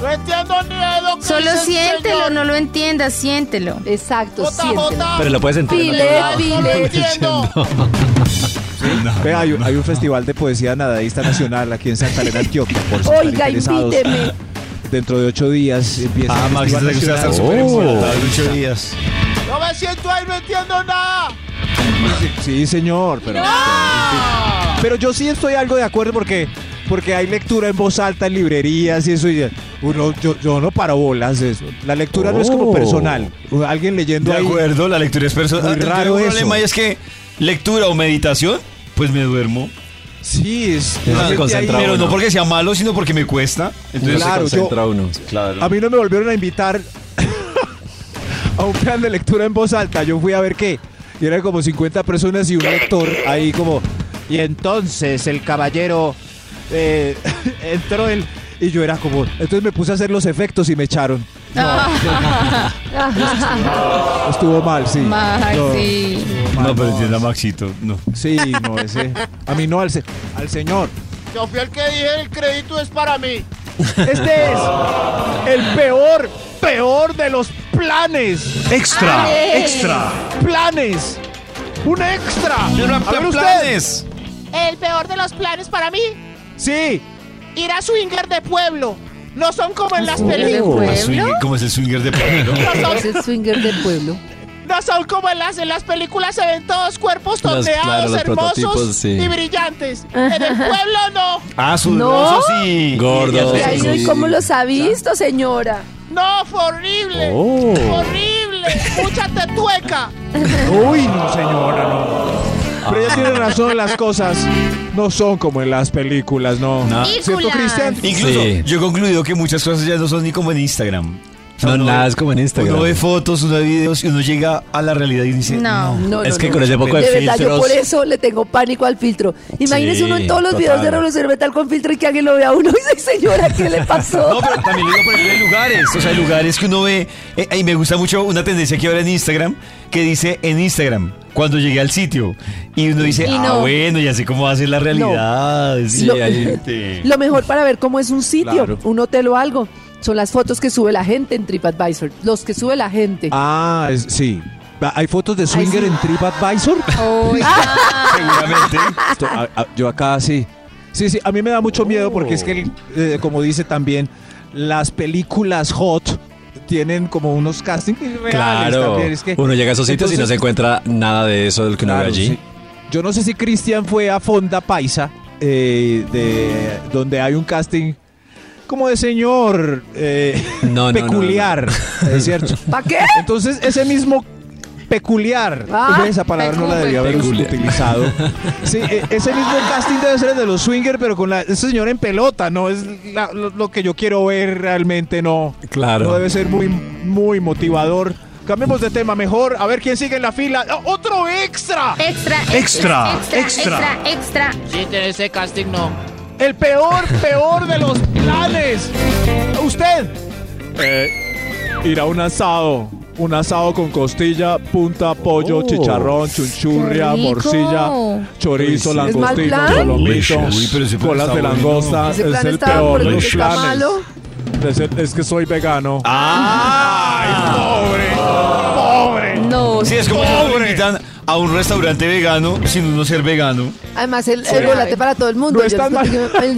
No entiendo ni lo que Solo siéntelo, señor. no lo entiendas, siéntelo. Exacto, Jota, siéntelo. Jota. Pero lo puedes entender. Pile, No lo pile. entiendo. Vea, hay, un- hay un festival de poesía nadaísta nacional aquí en Santa Elena, Antioquia. Por si Oiga, invíteme. Dentro de ocho días empieza Ah, el Max, te gusta estar súper Oh. en ocho días. No me siento ahí, no entiendo nada. Sí, señor, pero, pero yo sí estoy algo de acuerdo porque porque hay lectura en voz alta en librerías y eso y uno yo, yo no paro bolas eso. La lectura no es como Oh. personal. Alguien leyendo De ahí. acuerdo, la lectura es personal. Raro eso. problema y es que lectura o meditación, pues me duermo. Sí, es se concentra ahí- Pero uno. no porque sea malo, sino porque me cuesta. Entonces, Claro, se yo- concentra uno. Claro. A mí no me volvieron a invitar a un plan de lectura en voz alta. Yo fui a ver qué. Y eran como 50 personas y un lector ahí como... Y entonces el caballero eh, entró él y yo era como... Entonces me puse a hacer los efectos y me echaron. Estuvo mal, sí. No, estuvo mal, no, pero entienda Maxito, no. Sí, no, ese... A mí no, al, se- al señor. Yo fui el que dije el crédito es para mí. Este es el peor, peor de los planes. Extra, Ay. extra. Planes. Un extra. A ver usted. planes. El peor de los planes para mí, Sí. ir a swinger de pueblo. No son como en las ¿Swinger de películas. pueblo? ¿Cómo es el swinger de pueblo? Es el swinger del pueblo. No son como en las, en las películas, se ven todos cuerpos Los- tondeados, claro, los hermosos sí. y brillantes. En el pueblo no. Ah, sudorosos y... Gordos. y ahí, ¿y ¿Cómo los ha visto, señora? No, fue horrible. Oh. Horrible. Mucha tetueca. Uy, no, señora, no. Pero ella tiene razón, las cosas no son como en las películas, no. No. ¿Cierto, Cristian? Incluso Sí. yo he concluido que muchas cosas ya no son ni como en Instagram. No, uno nada ve- es como en Instagram. Uno ve fotos, uno ve videos y uno llega a la realidad y dice, No. no. No, Es no, que no. con ese poco de De verdad, yo por eso le tengo pánico al filtro. Imagínese Sí, uno en todos los total. videos de Revolución Metal con filtro y que alguien lo vea a uno y dice, señora, ¿qué le pasó? No, pero también digo, por ejemplo, hay lugares. O sea, hay lugares que uno ve. eh, y me gusta mucho una tendencia que ahora en Instagram que dice en Instagram cuando llegué al sitio. Y uno dice, Y ah, no. bueno, ya sé cómo va a ser la realidad. Sí, Lo- ahí- Lo mejor para ver cómo es un sitio, Claro. un hotel o algo, son las fotos que sube la gente en TripAdvisor. Los que sube la gente. Ah, es- sí. ¿Hay fotos de swinger sí. en TripAdvisor? Seguramente. Esto- a- a- yo acá sí. Sí, sí, a mí me da mucho miedo porque es que, eh, como dice también, las películas hot tienen como unos castings irreales Claro. también. Es que, Uno llega a esos sitios y no se encuentra nada de eso del que uno ve allí. sí. Yo no sé si Cristian fue a Fonda Paisa, eh, de, donde hay un casting como de señor eh, No, no, no, peculiar, es cierto. ¿Para qué? Entonces, ese mismo peculiar, Ah, esa palabra no la peculiar. debía haber Peculiar. utilizado. Sí, e- ese mismo casting debe ser el de los swingers, pero con la, ese señor en pelota, no es la- lo, lo que yo quiero ver realmente, no. Claro. No debe ser muy, muy motivador. Cambiemos de tema mejor, a ver quién sigue en la fila. ¡Oh, ¡Otro extra! Extra, Extra, extra, extra, extra. extra. Sí, ese casting no. El peor, peor de los planes. Usted. Eh, ir a un asado. Un asado con costilla, punta, pollo, Oh. chicharrón, chunchurria, Qué rico. morcilla, chorizo, ¿Es mal langostino, plan? solomito, Uy, pero ese plan colas está de bueno. langosta. Ese Es plan el peor de porque los está planes. malo. Es, el- es que soy vegano. ¡Ay, a un restaurante vegano sin uno ser vegano. Además, el, el volante para todo el mundo. No Yo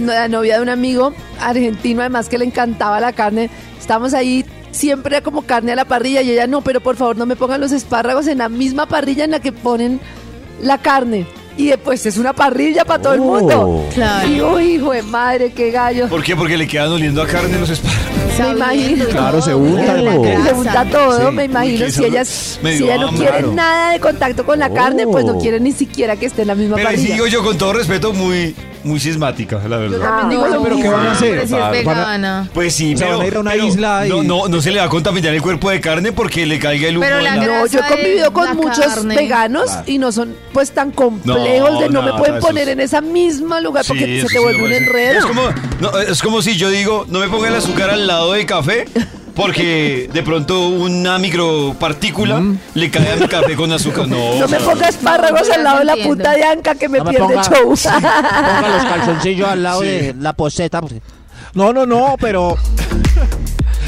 la novia de un amigo argentino, además que le encantaba la carne. Estábamos ahí siempre como carne a la parrilla y ella, no, pero por favor no me pongan los espárragos en la misma parrilla en la que ponen la carne. Y después es una parrilla para todo el mundo. Claro. Y uy, hijo de madre, qué gallo. ¿Por qué? Porque le quedan oliendo a carne los espárragos. Me imagino. Claro, se unta, Le hermano. unta todo, Sí. me imagino. Si que ella, esa- me si dio ella no hambre. quiere Claro. nada de contacto con la carne, pues no Oh. quiere ni siquiera que esté en la misma Pero ahí parrilla. digo yo con todo respeto, muy, muy sismática, la Yo verdad. también digo pero ¿qué van a hacer? Pero si es Van a- vegana. Pues sí, pero, van a ir a una pero isla y- no, no, no se le va a contaminar el cuerpo de carne porque le caiga el humo. Pero la la- No, yo he convivido con muchos carne. veganos Claro. y no son pues tan complejos No, de no me pueden poner es- en esa misma lugar porque Sí, se te sí vuelve un enredo. Es como, no, es como si yo digo, no me ponga el azúcar al lado del café porque de pronto una micropartícula le cae a mi café con azúcar. No, No me ponga espárragos al lado de la punta de anca que me, No me pierde ponga- show. Ponga los calzoncillos al lado de la poseta. No, no, no, pero.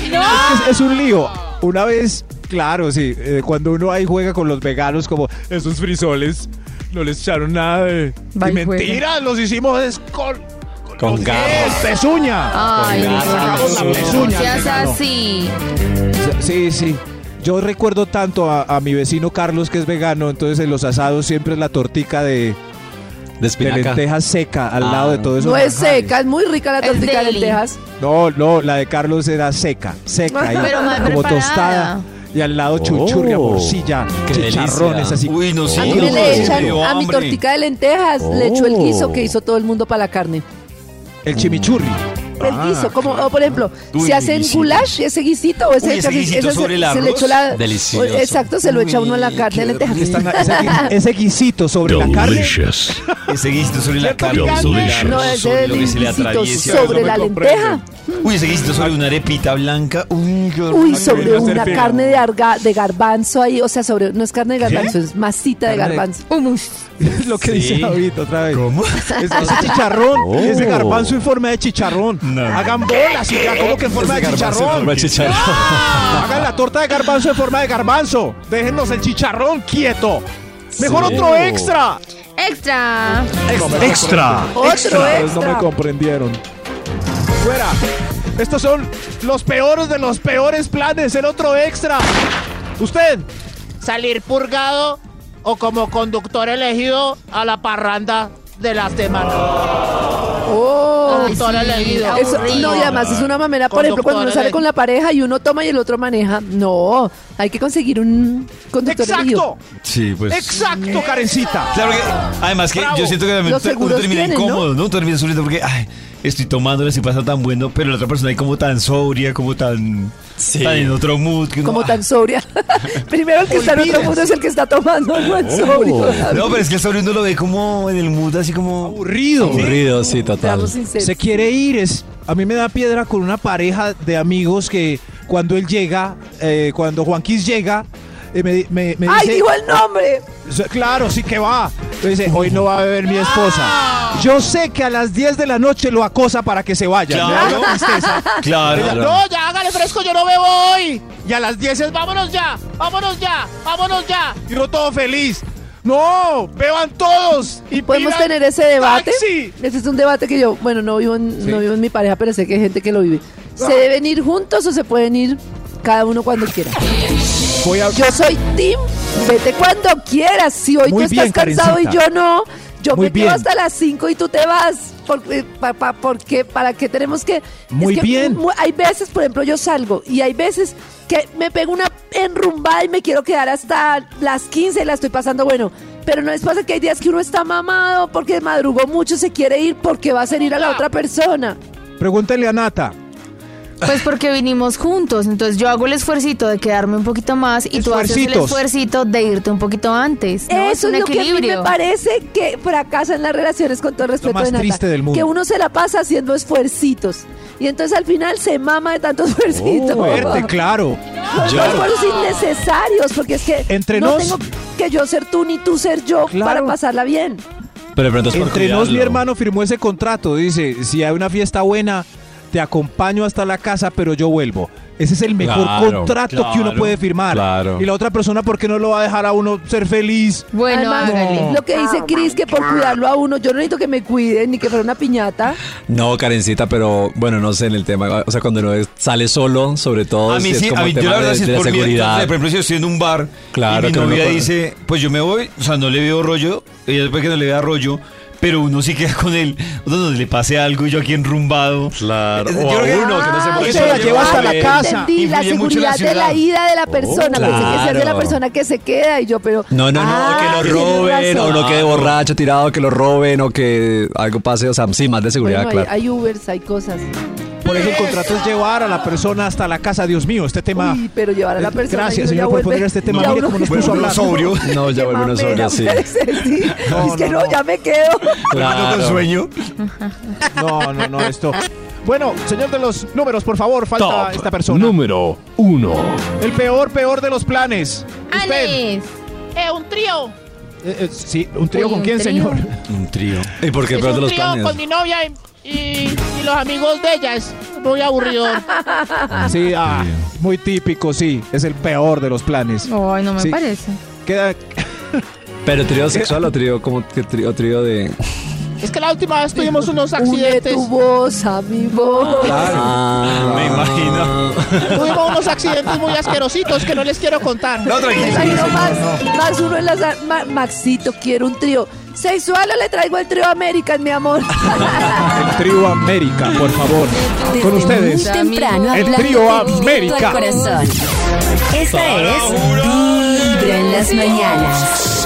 Es, que es- es un lío. Una vez, claro, sí, eh, cuando uno ahí juega con los veganos, como esos frisoles, no les echaron nada de. De mentiras, los hicimos es con. Con garras. Pezuña. Ay, Con garras, no. sacamos la pezuña, seas vegano. así. Sí, sí. Yo recuerdo tanto a, a mi vecino Carlos que es vegano, entonces en los asados siempre es la tortica de, De de espinaca. lentejas seca al Ah. lado de todo eso. No es seca, es muy rica la tortilla de lentejas. No, no, la de Carlos era seca, seca, ahí, Pero mal como preparada. tostada. Y al lado Oh, morcilla, qué chicharrones delicia. así. Uy, no sé. A mí no, me le sí, echan a mi tortica de lentejas, le echo el Oh. guiso que hizo todo el mundo para la carne. El chimichurri. El Ah, guiso, como o por ejemplo, Uy, si hacen guisito. goulash, ese guisito o ese, Uy, ese guisito ese sobre el se, se le arroz. echó la Delicioso. Exacto, se lo echa uno a la carne de lentejas. Están- ese, gui- ese guisito sobre la carne. Delicious. Ese guisito sobre la carne. Delicious. No, ese se guisito sobre la lenteja. Uy, ese guisito sobre una arepita blanca. Uy, qué Uy, sobre una carne de, arga, de garbanzo ahí, o sea, sobre no es carne de garbanzo, es masita de Carne de- garbanzo. Humus. Es lo que dice. David otra vez. ¿Cómo? Es, ese chicharrón, Oh. ese garbanzo en forma de chicharrón. Hagan bolas y ya como que en forma de chicharrón. forma de chicharrón. ¡Ah! Hagan la torta de garbanzo en forma de garbanzo. Déjennos el chicharrón quieto. Mejor Sí. otro extra. Extra. Extra. Otro Extra. No me extra. comprendieron. Fuera. Estos son los peores de los peores planes. El otro extra. Usted. Salir purgado o como conductor elegido a la parranda de las semanas. Oh, Conductor elegido. Eso- no, y además es una mamera, por ejemplo, cuando uno sale con la pareja y uno toma y el otro maneja. No, hay que conseguir un conductor elegido. Exacto. Sí, pues. Exacto, Karencita. Claro que, además que Bravo. yo siento que Los uno termina tienen, incómodo, ¿no? Termina sufriendo porque, ay, estoy tomando, le estoy pasando tan bueno, pero la otra persona ahí como tan sobria, como tan, Sí. tan en otro mood. Como tan sobria. Primero el que está en otro mundo es el que está tomando, no el sobrio. No, pero es que el sobrio uno lo ve como en el mood así como... Aburrido. Aburrido, sí, total. Seamos sinceros. Se quiere ir. Es, a mí me da piedra con una pareja de amigos que cuando él llega, eh, cuando Juanquis llega, me, me- me ¡Ay, dice... dijo el nombre! Claro, sí que va. Me dice, hoy no va a beber mi esposa. Yo sé que a las 10 de la noche lo acosa para que se vaya. Claro. tristeza. Claro. Ella, No, ya hágale fresco, yo no bebo hoy. Y a las 10 es vámonos ya, vámonos ya, vámonos ya. Y todo feliz. No, beban todos. Y ¿Podemos tener ese debate? taxi. Ese es un debate que yo, bueno, no vivo en, Sí. no vivo en mi pareja, pero sé que hay gente que lo vive. ¿Se deben ir juntos o se pueden ir cada uno cuando quiera? Voy a... Yo soy Tim, vete cuando quieras. Si hoy Muy tú estás cansado y yo no, yo Muy me quedo hasta las 5 y tú te vas. Por, eh, pa- pa- porque, ¿Para qué tenemos que...? Muy es que bien. Hay veces, por ejemplo, yo salgo y hay veces que me pego una enrumbada y me quiero quedar hasta las 15 y la estoy pasando bueno. Pero no es pasa que hay días que uno está mamado porque madrugó mucho, se quiere ir porque va a hacer ir a la otra persona. Pregúntale a Nata. Pues porque vinimos juntos, entonces yo hago el esfuercito de quedarme un poquito más y tú haces el Esfuercitos. esfuercito de irte un poquito antes. ¿no? Eso un es lo que a mí me equilibrio. parece que fracasa en las relaciones con todo el respeto más de Nata. triste del mundo. Que uno se la pasa haciendo esfuercitos. Y entonces al final se mama de tanto esfuercito. Fuerte, claro. Los Yo- esfuerzos innecesarios, porque es que Entre no nos- tengo que yo ser tú ni tú ser yo Claro. para pasarla bien. Pero por Entre nos, mi hermano firmó ese contrato. Dice, si hay una fiesta buena, te acompaño hasta la casa, pero yo vuelvo. Ese es el mejor Claro, contrato que uno puede firmar. claro. Y la otra persona, ¿por qué no lo va a dejar a uno ser feliz? Bueno, Además, lo que dice Cris, que por cuidarlo a uno, yo no necesito que me cuiden ni que fuera una piñata. No, Karencita, pero bueno, no sé en el tema. O sea, cuando uno sale solo, sobre todo. A mí si es sí, como a mí, yo la verdad de, sí de es por mí. seguridad. Entonces, por ejemplo, si yo estoy en un bar Claro, y mi novia dice, pues yo me voy, o sea, no le veo rollo, ella después que no le vea rollo, pero uno sí queda con él, donde le pase algo y yo aquí enrumbado. Claro. O a uno que no se Ah, puede Eso la lleva hasta la casa. Entendí, la Influye mucho la seguridad de la ida de la persona. Pensé que se hace la claro. persona que se queda y yo, pero. No, no, no, Ah, que lo roben, o no quede borracho, tirado, que lo roben, o que algo pase, o sea, sí, más de seguridad, Bueno, hay, claro. hay Ubers, hay cosas. Por eso el contrato es llevar a la persona hasta la casa. Dios mío, este tema... Uy, pero llevar a la Eh, persona. gracias, y uno señor, ya por poner este tema. ya Mire uno cómo nos puso a hablar. sobrio. No, ya vuelve uno sobrio, sí. sí. No, es que no, no, no. ya me quedo. Claro. con sueño. No, no, no, esto... Bueno, señor de los números, por favor, falta esta persona. Número uno. El peor, peor de los planes. Usted. Alex. Eh, un trío. Eh, eh, sí, un trío Uy, con un quién, trío. señor. Un trío. ¿Y por qué Es peor de un los trío planes? con mi novia y, y- y los amigos de ella. Es muy aburrido. Sí, ah, muy típico, sí. Es el peor de los planes. Ay, no me Sí. parece. Queda, ¿Pero trío sexual o trío, como que trío, trío de...? Es que la última vez tuvimos unos Une accidentes. tu voz a mi voz. Ah, Me imagino. Tuvimos unos accidentes muy asquerositos que no les quiero contar. No, Me tranquilo. imagino Max, Max uno en las... Ma- Maxito, quiero un trío. ¿Sexual o le traigo el trío American, mi amor? el trío América, por favor. Desde Con ustedes. muy temprano el trío América. al corazón. Esta es Vibra en las mañanas.